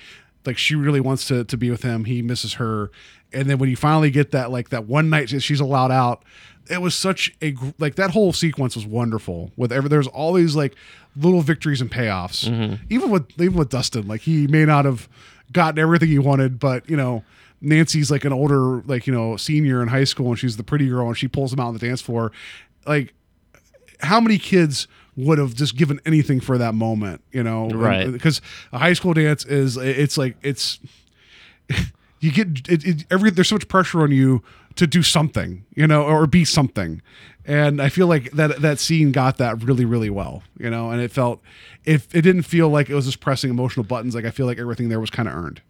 like she really wants to to be with him. He misses her, and then when you finally get that like that one night she's allowed out, it was such a like that whole sequence was wonderful. With every there's all these like little victories and payoffs. Mm-hmm. Even with even with Dustin, like he may not have gotten everything he wanted, but you know. Nancy's like an older, like you know, senior in high school, and she's the pretty girl, and she pulls him out on the dance floor. Like, how many kids would have just given anything for that moment, you know? Right. Because a high school dance is, it's like, it's, you get, it, it, every, there's so much pressure on you to do something, you know, or be something. And I feel like that, that scene got that really, really well, you know, and it felt, if it didn't feel like it was just pressing emotional buttons, like I feel like everything there was kind of earned.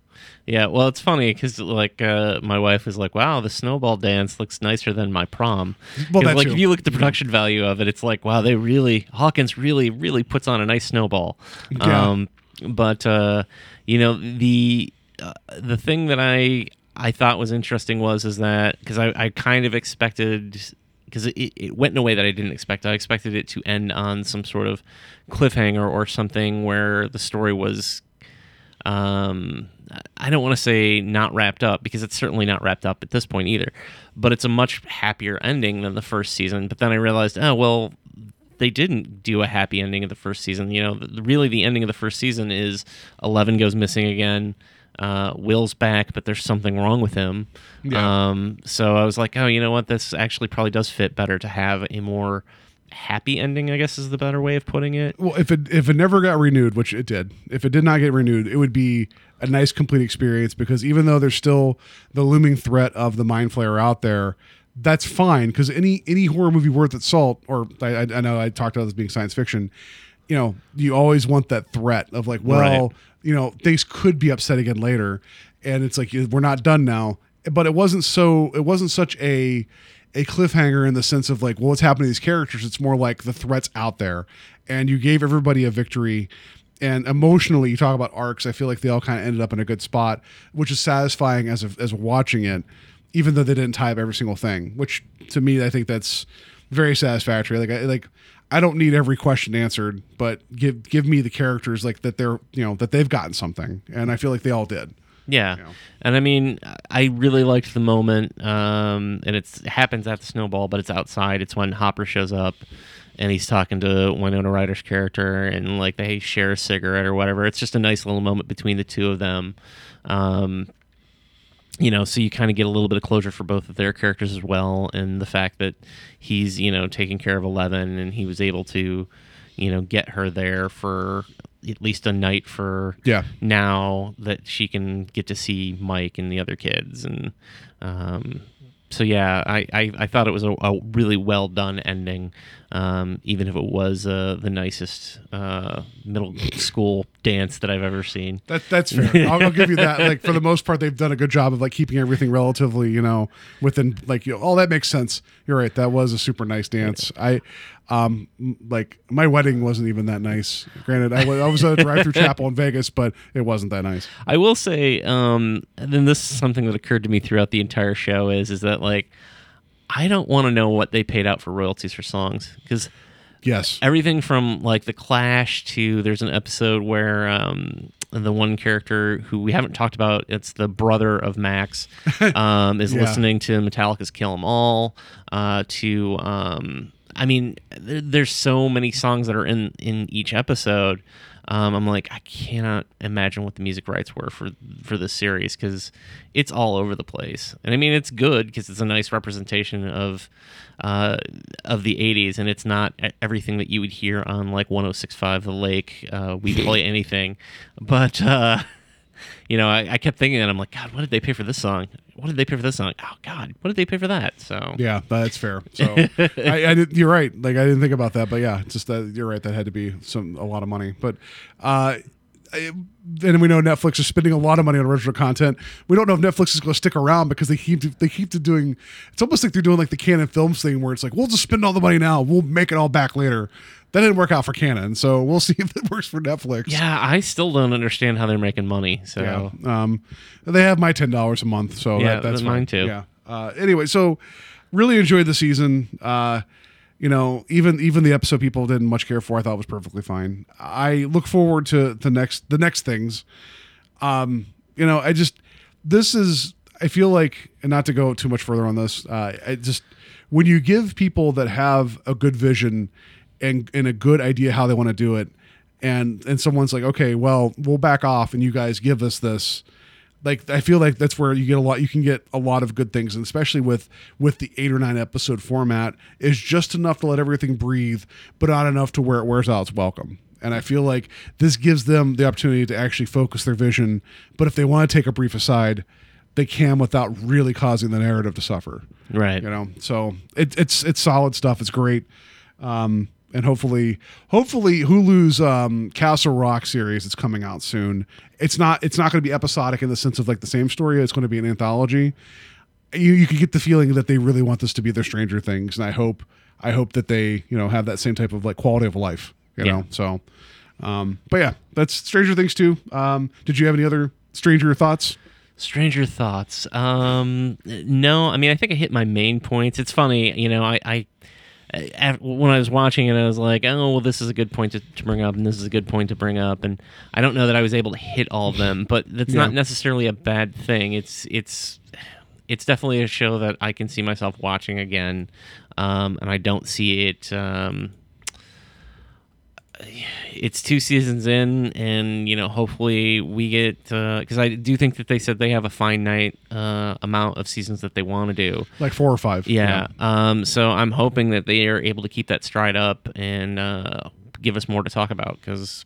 Yeah, well, it's funny because like uh, my wife was like, "Wow, the snowball dance looks nicer than my prom." Well, 'Cause, that like too. if you look at the production value of it, it's like, wow, they really Hawkins really really puts on a nice snowball. Yeah. Um, but uh, you know the uh, the thing that I I thought was interesting was is that because I, I kind of expected because it, it went in a way that I didn't expect. I expected it to end on some sort of cliffhanger or something where the story was um I don't want to say not wrapped up because it's certainly not wrapped up at this point either, but it's a much happier ending than the first season. But then I realized, oh well, they didn't do a happy ending of the first season. You know, really the ending of the first season is Eleven goes missing again. Uh, Will's back, but there's something wrong with him. Yeah. Um, so I was like, oh, you know what? This actually probably does fit better to have a more happy ending. I guess is the better way of putting it. Well, if it if it never got renewed, which it did, if it did not get renewed, it would be a nice complete experience because even though there's still the looming threat of the mind flayer out there, that's fine because any any horror movie worth its salt, or I, I, I know I talked about this being science fiction, you know, you always want that threat of like, well, Right. you know, things could be upset again later, and it's like we're not done now. But it wasn't so. It wasn't such a a cliffhanger in the sense of like, well, what's happening to these characters? It's more like the threats out there, and you gave everybody a victory. And emotionally, you talk about arcs. I feel like they all kind of ended up in a good spot, which is satisfying as a, as watching it, even though they didn't tie up every single thing. Which to me, I think that's very satisfactory. Like, I, like I don't need every question answered, but give give me the characters like that they're you know that they've gotten something, and I feel like they all did. Yeah, know. and I mean, I really liked the moment, um, and it's, it happens at the snowball, but it's outside. It's when Hopper shows up, and he's talking to Winona Ryder's character, and like they share a cigarette or whatever. It's just a nice little moment between the two of them. Um, you know, so you kind of get a little bit of closure for both of their characters as well, and the fact that he's you know taking care of Eleven, and he was able to, you know, get her there for at least a night for Yeah. now that she can get to see Mike and the other kids, and um, so yeah, I, I, I thought it was a, a really well done ending, um, even if it was uh, the nicest uh, middle school dance that I've ever seen. That that's fair. I'll, I'll give you that. Like for the most part, they've done a good job of like keeping everything relatively, you know, within like you know, oh that makes sense. You're right. That was a super nice dance. I, um, like my wedding wasn't even that nice. Granted, I was, I was at a drive-through chapel in Vegas, but it wasn't that nice. I will say, um, and then this is something that occurred to me throughout the entire show is is that like I don't want to know what they paid out for royalties for songs because Yes. everything from like the Clash to there's an episode where um, the one character who we haven't talked about, it's the brother of Max, um, is Yeah. listening to Metallica's "Kill 'Em All," uh, to um, I mean, there, there's so many songs that are in in each episode. Um, I'm like, I cannot imagine what the music rights were for for this series because it's all over the place. And I mean, it's good because it's a nice representation of uh, of the '80s, and it's not everything that you would hear on like 106.5 The Lake. Uh, we play anything, but. Uh, you know, I, I kept thinking that I'm like, God, what did they pay for this song? What did they pay for this song? Oh God, what did they pay for that? So Yeah, that's fair. So I, I did, you're right. Like I didn't think about that, but yeah, just that you're right. That had to be some a lot of money. But uh, and we know Netflix is spending a lot of money on original content. We don't know if Netflix is going to stick around because they keep they keep doing. It's almost like they're doing like the Canon Films thing, where it's like we'll just spend all the money now, we'll make it all back later. That didn't work out for Canon, so we'll see if it works for Netflix. yeah, I still don't understand how they're making money. So Yeah. Um, they have my ten dollars a month, so Yeah, that, that's mine fine. too. Yeah. Uh, anyway, so really enjoyed the season. Uh, you know, even even the episode people didn't much care for, I thought was perfectly fine. I look forward to the next the next things. Um, you know, I just this is I feel like, and not to go too much further on this, uh, I just when you give people that have a good vision and and a good idea how they want to do it, and and someone's like, okay, well, we'll back off, and you guys give us this like I feel like that's where you get a lot you can get a lot of good things and especially with with the 8 or 9 episode format is just enough to let everything breathe but not enough to where it wears out its welcome. And I feel like this gives them the opportunity to actually focus their vision, but if they want to take a brief aside, they can without really causing the narrative to suffer. right. You know, so it, it's it's solid stuff. It's great, um, and hopefully, hopefully Hulu's um, Castle Rock series is coming out soon. It's not it's not going to be episodic in the sense of like the same story. It's going to be an anthology. You you could get the feeling that they really want this to be their Stranger Things, and I hope I hope that they you know have that same type of like quality of life. You Yeah. know, so. Um, but yeah, that's Stranger Things two. Um, did you have any other Stranger thoughts? Stranger thoughts. Um, no, I mean, I think I hit my main points. It's funny, you know, I, I when I was watching it, I was like, oh, well, this is a good point to, to bring up, and this is a good point to bring up, and I don't know that I was able to hit all of them, but that's not necessarily a bad thing. It's it's it's definitely a show that I can see myself watching again, um, and I don't see it. Um, it's two seasons in, and you know, hopefully we get because I do think that they said they have a finite uh, amount of seasons that they want to do. Like four or five? Yeah. Um. So I'm hoping that they are able to keep that stride up and uh, give us more to talk about because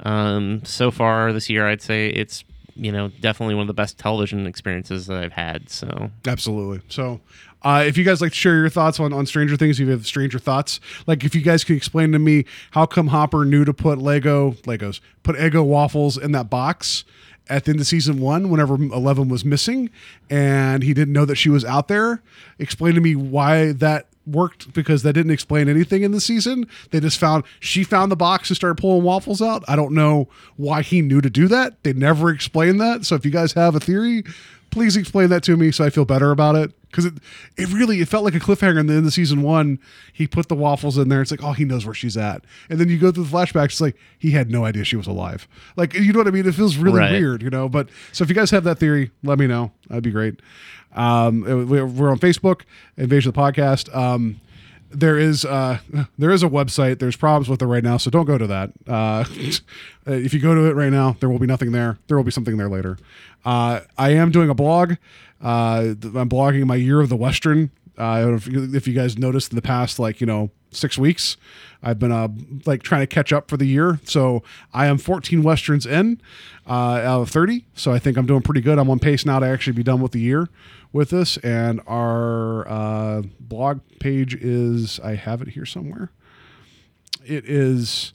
um, so far this year I'd say it's you know definitely one of the best television experiences that I've had. So Absolutely. So, uh, if you guys like to share your thoughts on, on Stranger Things, if you have Stranger thoughts, like if you guys could explain to me how come Hopper knew to put Lego Legos, put Eggo waffles in that box at the end of season one, whenever Eleven was missing, and he didn't know that she was out there. Explain to me why that worked because that didn't explain anything in the season. They just found she found the box and started pulling waffles out. I don't know why he knew to do that. They never explained that. So if you guys have a theory, please explain that to me so I feel better about it. Because it, it really it felt like a cliffhanger in the end of season one. He put the waffles in there. It's like, oh, he knows where she's at. And then you go through the flashbacks, it's like he had no idea she was alive. Like, you know what I mean? It feels really Right. weird, you know. But so if you guys have that theory, let me know. That'd be great. Um, we're, on Facebook, Invasion of the Podcast. Um, there is uh, there is a website. There's problems with it right now, so don't go to that. Uh, if you go to it right now, there will be nothing there. There will be something there later. Uh, I am doing a blog. Uh, I'm blogging my year of the Western. Uh, if, you, if you guys noticed in the past, like you know, six weeks, I've been uh, like trying to catch up for the year. So I am 14 westerns in out of 30. So I think I'm doing pretty good. I'm on pace now to actually be done with the year with this. And our uh, blog page is I have it here somewhere. It is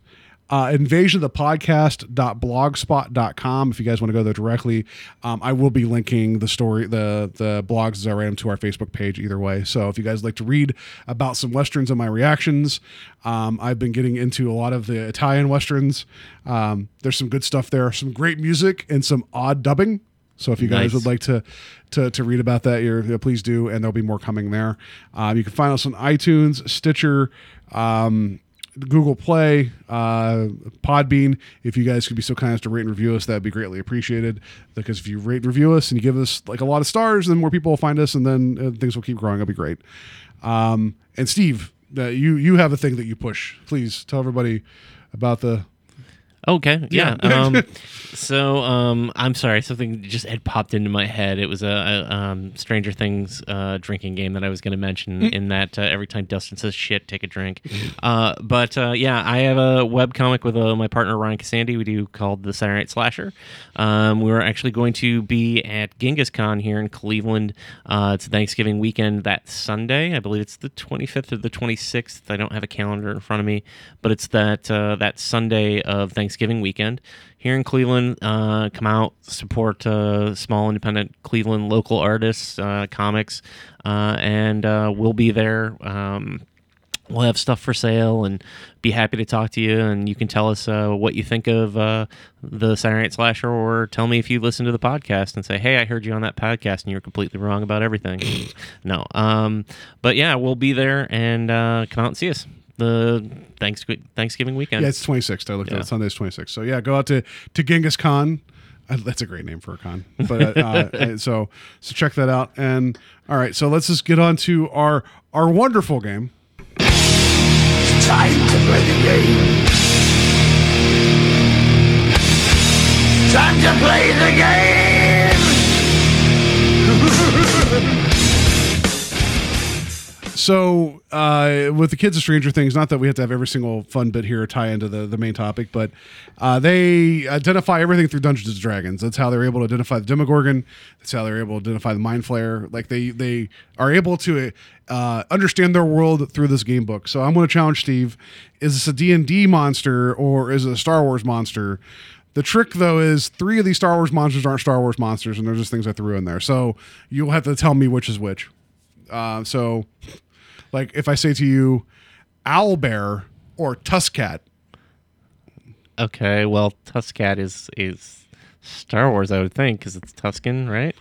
uh, invasion of the podcast.blogspot.com if you guys want to go there directly um, i will be linking the story the the blogs as i write them to our facebook page either way so if you guys like to read about some westerns and my reactions um, i've been getting into a lot of the italian westerns um, there's some good stuff there some great music and some odd dubbing so if you guys Nice. would like to to to read about that, yeah, please do, and there'll be more coming there. Um, you can find us on iTunes, Stitcher, um, Google Play, uh, Podbean. If you guys could be so kind as to rate and review us, that'd be greatly appreciated. Because if you rate and review us and you give us like a lot of stars, then more people will find us, and then uh, things will keep growing. It'll be great. Um, and Steve, that you you have a thing that you push. Please tell everybody about the. Okay, yeah. Yeah. um, so um, I'm sorry, something just had popped into my head. It was a, a um, Stranger Things uh, drinking game that I was going to mention. In that, uh, every time Dustin says "shit," take a drink. Uh, but uh, yeah, I have a web comic with uh, my partner Ryan Cassandi. We do called the Saturday Night Slasher. Um, we are actually going to be at Genghis Con here in Cleveland. Uh, it's Thanksgiving weekend that Sunday. I believe it's the 25th or the 26th. I don't have a calendar in front of me, but it's that uh, that Sunday of Thanksgiving weekend here in Cleveland. Uh, come out, support uh, small independent Cleveland local artists, uh, comics, uh, and uh, we'll be there. Um, we'll have stuff for sale and be happy to talk to you and you can tell us what you think of the Saturday Night Slasher or tell me if you listen to the podcast and say hey I heard you on that podcast and you're completely wrong about everything no um, but yeah we'll be there and come out and see us the Thanksgiving weekend Yeah, it's 26th. I looked at Yeah. it. Sunday's 26th. So yeah, go out to to Genghis Con. Uh, that's a great name for a con. But uh, uh, so so check that out. And all right, so let's just get on to our our wonderful game. Time to play the game. Time to play the game. So uh, with the kids of Stranger Things, not that we have to have every single fun bit here tie into the, the main topic, but uh, they identify everything through Dungeons and Dragons. That's how they're able to identify the Demogorgon. That's how they're able to identify the Mind Flayer. Like they they are able to uh, understand their world through this game book. So I'm going to challenge Steve: Is this a D and D monster or is it a Star Wars monster? The trick, though, is three of these Star Wars monsters aren't Star Wars monsters, and they're just things I threw in there. So you'll have to tell me which is which. Uh, so, like, if I say to you, owl bear or tuskcat, okay well Tuskcat is is Star Wars I would think because it's Tusken right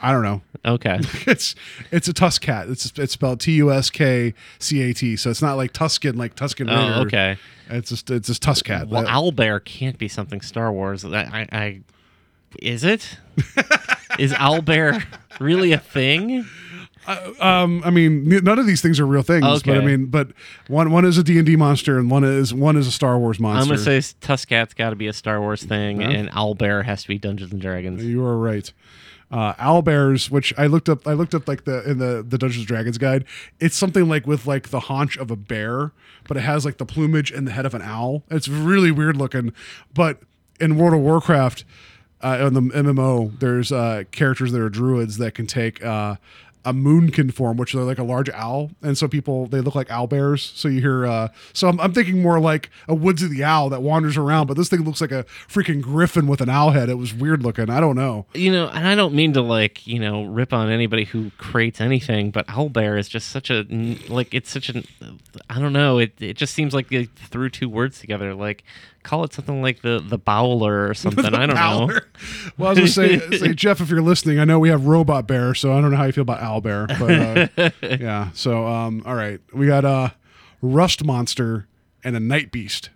I don't know. okay It's it's a tuskcat. It's it's spelled T U S K C A T. So it's not like Tusken, like Tusken. Oh, Raider. okay. It's just it's just tuskcat. Well, That- owlbear can't be something Star Wars. I, I, I is it? is owlbear really a thing? Um, I mean, none of these things are real things. But I mean, but one one is a D and D monster, and one is one is a Star Wars monster. I'm gonna say Tuskcat's got to be a Star Wars thing, Yeah. and owlbear has to be Dungeons and Dragons. You are right. Uh, owlbears, which I looked up, I looked up like the in the the Dungeons and Dragons guide. It's something like with like the haunch of a bear, but it has like the plumage and the head of an owl. It's really weird looking. But in World of Warcraft, uh, in the MMO, there's uh, characters that are druids that can take uh, a moonkin form, which they're like a large owl, and so people they look like owl bears. So you hear, uh, so I'm, I'm thinking more like a Woods of the Owl that wanders around, but this thing looks like a freaking griffin with an owl head. It was weird looking. I don't know. You know, and I don't mean to like you know rip on anybody who creates anything, but owl bear is just such a like it's such an I don't know. It it just seems like they threw two words together. Like call it something like the the bowler or something. I don't know. Well, I was gonna say, say, Jeff, if you're listening, I know we have Robot Bear, so I don't know how you feel about Owl Bear, but uh, yeah. So, um, all right, we got a Rust Monster and a Night Beast.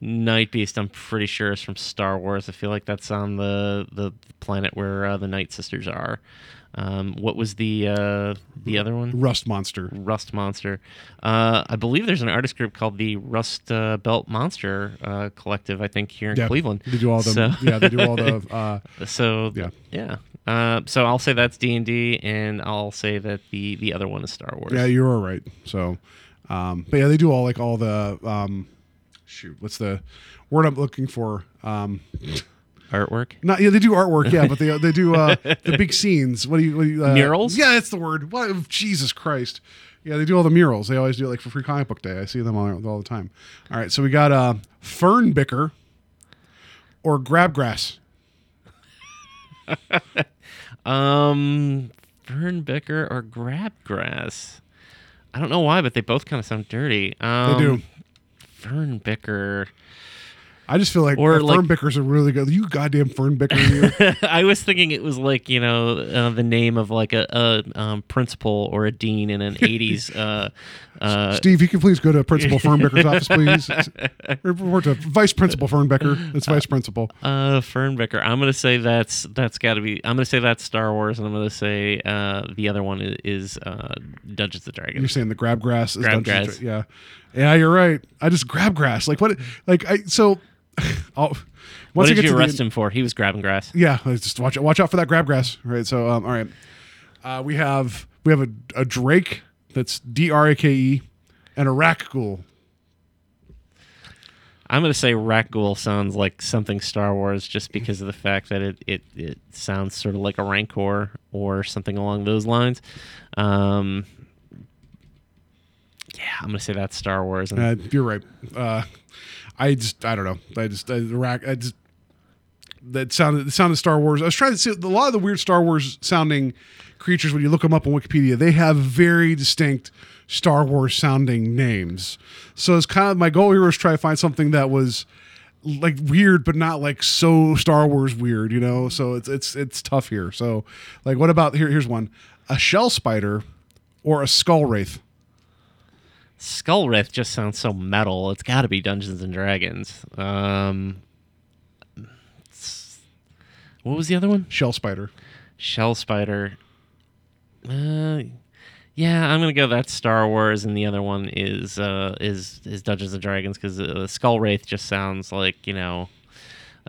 Night Beast, I'm pretty sure is from Star Wars. I feel like that's on the the planet where uh, the Night Sisters are. Um, what was the uh, the other one? Rust Monster. Rust Monster. Uh, I believe there's an artist group called the Rust uh, Belt Monster uh, Collective. I think here in Yeah, Cleveland. They do all the So- yeah, they do all the uh, so Yeah. yeah. Uh, so I'll say that's D and D, and I'll say that the the other one is Star Wars. yeah, you are right. So, um, but yeah, they do all like all the um, shoot, what's the word I'm looking for? Um, Artwork. not yeah, they do artwork, yeah, but they they do uh, the big scenes. What do you, what do you uh, Murals? Yeah, that's the word. What Jesus Christ. Yeah, they do all the murals. They always do it like for free comic book day. I see them all, all the time. All right, so we got uh, fern bicker or grabgrass. Um, Fern Bicker or Grabgrass. I don't know why, but they both kind of sound dirty. Um, They do. Fernbicker. I just feel like Or uh, like- Fern Bickers are really good. You goddamn Fern Bicker. You. I was thinking it was like you know uh, the name of like a, a um, principal or a dean in an '80s. Uh, uh, Steve, you can please go to Principal Fernbecker's office, please. Report to Vice Principal Fernbecker. It's Vice Principal. uh, Fernbecker. I'm gonna say that's that's got to be. I'm gonna say that's Star Wars, and I'm gonna say uh, the other one is uh, Dungeons and Dragons. You're saying the grab grass is Grabgrass. Dungeons and Dra- Yeah, yeah, you're right. I just grab grass. Like what? Like I so. Once What did you the arrest him for? He was grabbing grass. Yeah, just watch watch out for that grab grass. Right. So um, all right, uh, we have we have a, a Drake that's D R A K E, and a Rakghoul. I'm gonna say Rakghoul sounds like something Star Wars, just because of the fact that it it, it sounds sort of like a Rancor or something along those lines. Um, yeah, I'm gonna say that's Star Wars. And Uh, you're right. Uh, I just I don't know. I just the rack. I just that sounded it sounded Star Wars. I was trying to see a lot of the weird Star Wars sounding creatures when you look them up on Wikipedia. They have very distinct Star Wars sounding names. So it's kind of my goal here was try to find something that was like weird but not like so Star Wars weird, you know. So it's it's it's tough here. So like what about here here's one. A shell spider or a skull wraith. Skull Wraith just sounds so metal. It's got to be Dungeons and Dragons. Um, what was the other one? Shell spider. Shell Spider. Uh, yeah, I'm gonna go. That's Star Wars, and the other one is uh, is is Dungeons and Dragons because uh, Skull Wraith just sounds like you know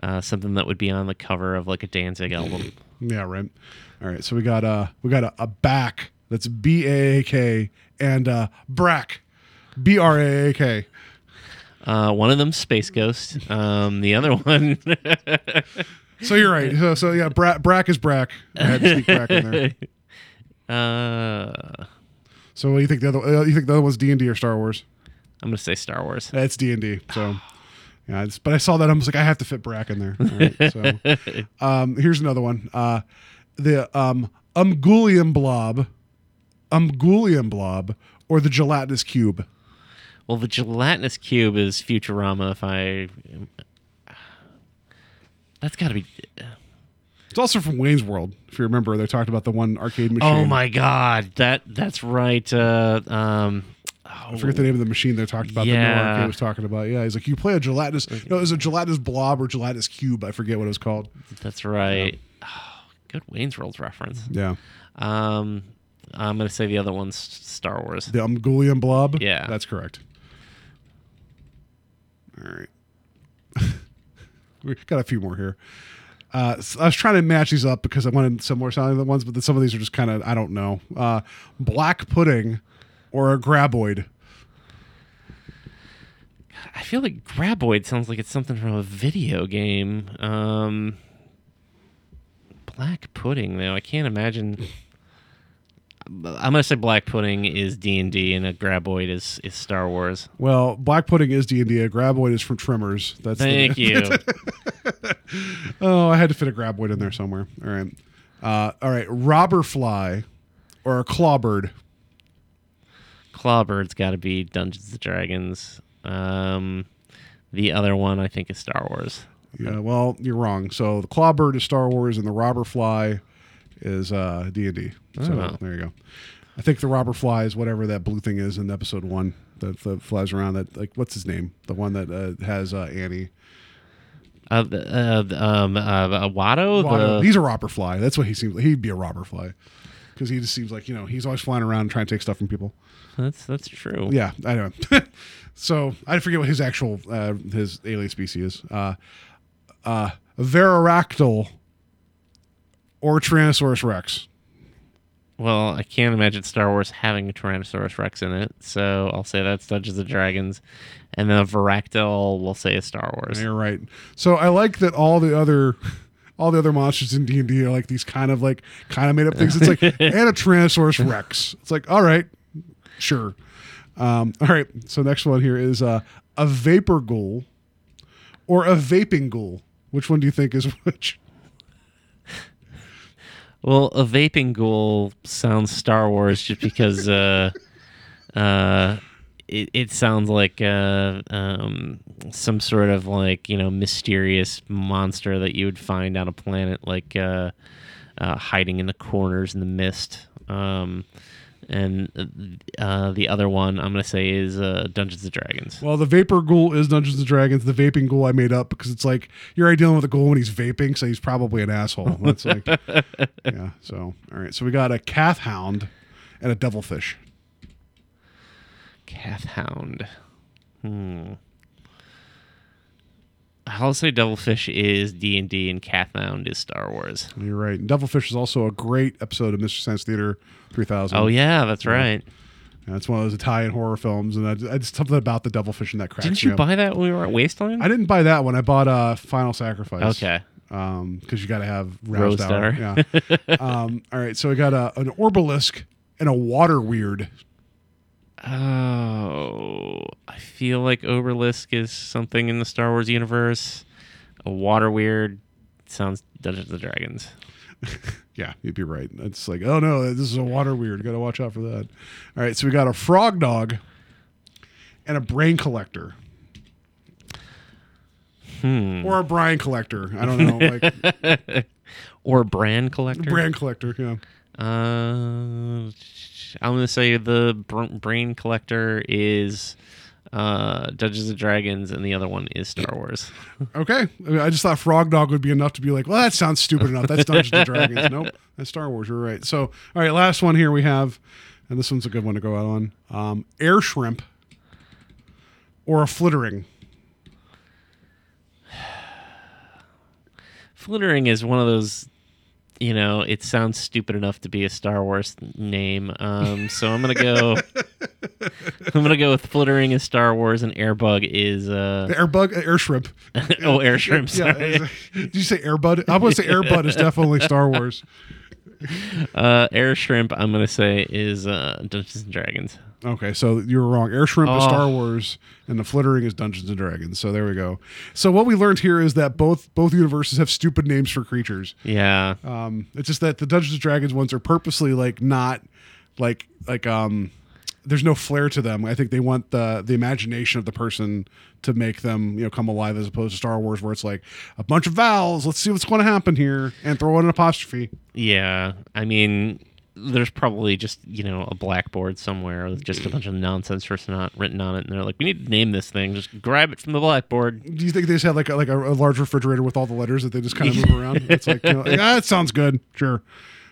uh, something that would be on the cover of like a Danzig album. Yeah, right. All right. So we got uh we got a, a back that's B A A K and uh brack B R A A K. Uh, one of them Space Ghost. Um, the other one. So you're right. So, so yeah, Bra- brack is brack. I had to sneak brack in there. uh, So what do you think the other uh, you think the other one's D and D or Star Wars? I'm gonna say Star Wars. That's D and D. So yeah, but I saw that I was like I have to fit brack in there. Right, so um, here's another one. Uh, the um Umgullian blob, Umgullian blob, or the gelatinous cube. Well, the gelatinous cube is Futurama. If I, that's got to be. It's also from Wayne's World. If you remember, they talked about the one arcade machine. Oh my God, that that's right. Uh, um, I forget the name of the machine they talked about. That Yeah. no arcade was talking about. Yeah, he's like, you play a gelatinous. No, it was a gelatinous blob or gelatinous cube. I forget what it was called. that's right. Oh, good Wayne's World reference. Yeah, Um, I'm gonna say the other one's Star Wars. the Umgullian blob. Yeah. that's correct. All right, we got a few more here. Uh, s- I was trying to match these up because I wanted some more sounding the ones, but some of these are just kind of I don't know. Uh, black pudding or a graboid. I feel like Graboid sounds like it's something from a video game. Um, Black Pudding, though, I can't imagine. I'm gonna say Black Pudding is D and D, and a Graboid is is Star Wars. Well, black pudding is D and D. A graboid is from Tremors. That's the- Thank you. Oh, I had to fit a graboid in there somewhere. All right. Uh, all right. Robber fly or a clawbird. Clawbird's got to be Dungeons and Dragons. Um, the other one I think is Star Wars. Yeah, well, you're wrong. So the clawbird is Star Wars and the robber fly is uh, D&D. So Oh. there you go. I think the robber fly is whatever that blue thing is in episode 1 that, that flies around that like what's his name? The one that uh, has uh, Annie. Uh, the- uh, um, uh, Watto, Watto. the He's a robber fly. That's what he seems like. He'd be a robber fly. Cuz he just seems like, you know, he's always flying around trying to take stuff from people. that's that's true. Yeah, I know. so I forget what his actual uh, his alien species is. Uh, uh, Varactyl or Tyrannosaurus Rex. Well, I can't imagine Star Wars having a Tyrannosaurus Rex in it, so I'll say that's Dungeons and Dragons, and then a Varactyl we'll say is Star Wars. You're right. So I like that all the other all the other monsters in D and D are like these kind of like kind of made up things. It's like and a Tyrannosaurus Rex. It's like all right, sure. Um, all right. So next one here is uh, a vapor ghoul or a vaping ghoul. Which one do you think is which? Well, a vaping ghoul sounds Star Wars just because uh, uh, it, it sounds like uh, um, some sort of like you know mysterious monster that you would find on a planet, like uh, uh, hiding in the corners in the mist. Um, and uh, the other one I'm gonna say is uh, Dungeons and Dragons. Well, the vapor ghoul is Dungeons and Dragons. The vaping ghoul I made up because it's like you're already dealing with a ghoul when he's vaping, so he's probably an asshole. That's like, yeah. So all right, so we got a calf hound and a devilfish. Cath Hound. Hmm. I'll say Devilfish is D and D, and Cath Hound is Star Wars. You're right. And Devilfish is also a great episode of Mystery Science Theater 3000. Oh yeah, that's right. Yeah, it's one of those Italian horror films, and I, I just something about the Devilfish in that cracks Didn't you buy that when we were at Wasteland? I didn't buy that one. I bought uh, Final Sacrifice. Okay. Um, because you got to have Rowsdower. Star. Yeah. um, all right. So we got a, an Orbalisk and a Water Weird. Oh, I feel like Orbalisk is something in the Star Wars universe. A water weird sounds Dungeons and Dragons. Yeah, you'd be right. It's like, oh no, this is a water weird. Got to watch out for that. All right, so we got a frog dog and a brain collector, Hmm. or a brine collector. I don't know, like Or brand collector. brand collector. Yeah. Uh, I'm gonna say the brain collector is uh, Dungeons and Dragons, and the other one is Star Wars. Okay, I, mean, I just thought frog dog would be enough to be like, well, that sounds stupid enough. That's Dungeons and Dragons. Nope, that's Star Wars. You're right. So, all right, last one here we have, and this one's a good one to go out on. Um, air shrimp or a flittering. Flittering is one of those, you know, it sounds stupid enough to be a Star Wars name. Um, so I'm gonna go. I'm gonna go with Flittering is Star Wars, and Airbug is uh The air bug, uh, air shrimp. oh air shrimp. Yeah. Sorry. Did you say airbud? I'm going to say airbud is definitely Star Wars. Uh, air shrimp. I'm gonna say is uh, Dungeons and Dragons. Okay, so you were wrong. Air shrimp is Oh. Star Wars, and the flittering is Dungeons and Dragons. So there we go. So what we learned here is that both both universes have stupid names for creatures. Yeah. Um, it's just that the Dungeons and Dragons ones are purposely like not like like um there's no flair to them. I think they want the the imagination of the person to make them you know come alive as opposed to Star Wars where it's like a bunch of vowels. Let's see what's going to happen here and throw in an apostrophe. Yeah, I mean, there's probably just you know a blackboard somewhere with just a bunch of nonsense written on, written on it, and they're like, "We need to name this thing. Just grab it from the blackboard." Do you think they just have like a, like a, a large refrigerator with all the letters that they just kind of move around? It's like, you know, like, ah, that sounds good. Sure,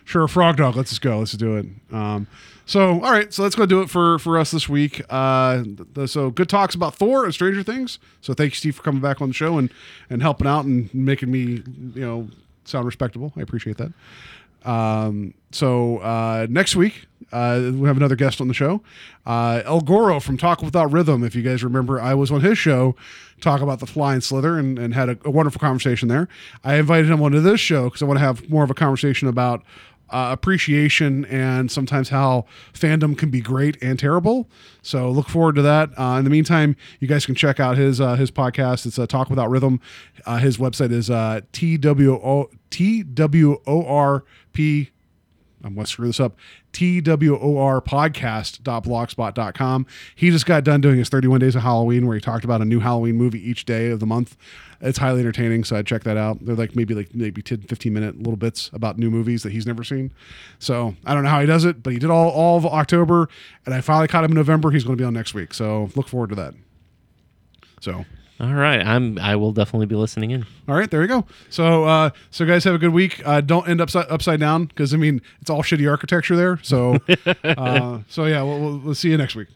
sure. Frog dog. Let's just go. Let's do it. Um, so all right, so let's go do it for for us this week. Uh, so good talks about Thor and Stranger Things. So thank you, Steve, for coming back on the show and and helping out and making me you know sound respectable. I appreciate that. Um, so uh, next week uh, we have another guest on the show, uh, El Goro from Talk Without Rhythm. If you guys remember, I was on his show talk about the flying slither and, and had a, a wonderful conversation there. I invited him onto this show because I want to have more of a conversation about uh, appreciation and sometimes how fandom can be great and terrible. So look forward to that. Uh, in the meantime, you guys can check out his uh, his podcast. It's uh, Talk Without Rhythm. Uh, his website is uh, TWO TWORP. I'm going to screw this up. TWOR podcast.blogspot.com. He just got done doing his 31 days of Halloween where he talked about a new Halloween movie each day of the month. It's highly entertaining, so I'd check that out. They're like maybe like maybe 10, 15 minute little bits about new movies that he's never seen. So I don't know how he does it, but he did all, all of October, and I finally caught him in November. He's going to be on next week. So look forward to that. So all right, I'm. I will definitely be listening in. All right, there you go. So, uh, so guys, have a good week. Uh, don't end up upside, upside down because I mean it's all shitty architecture there. So, uh, so yeah, we'll, we'll, we'll see you next week.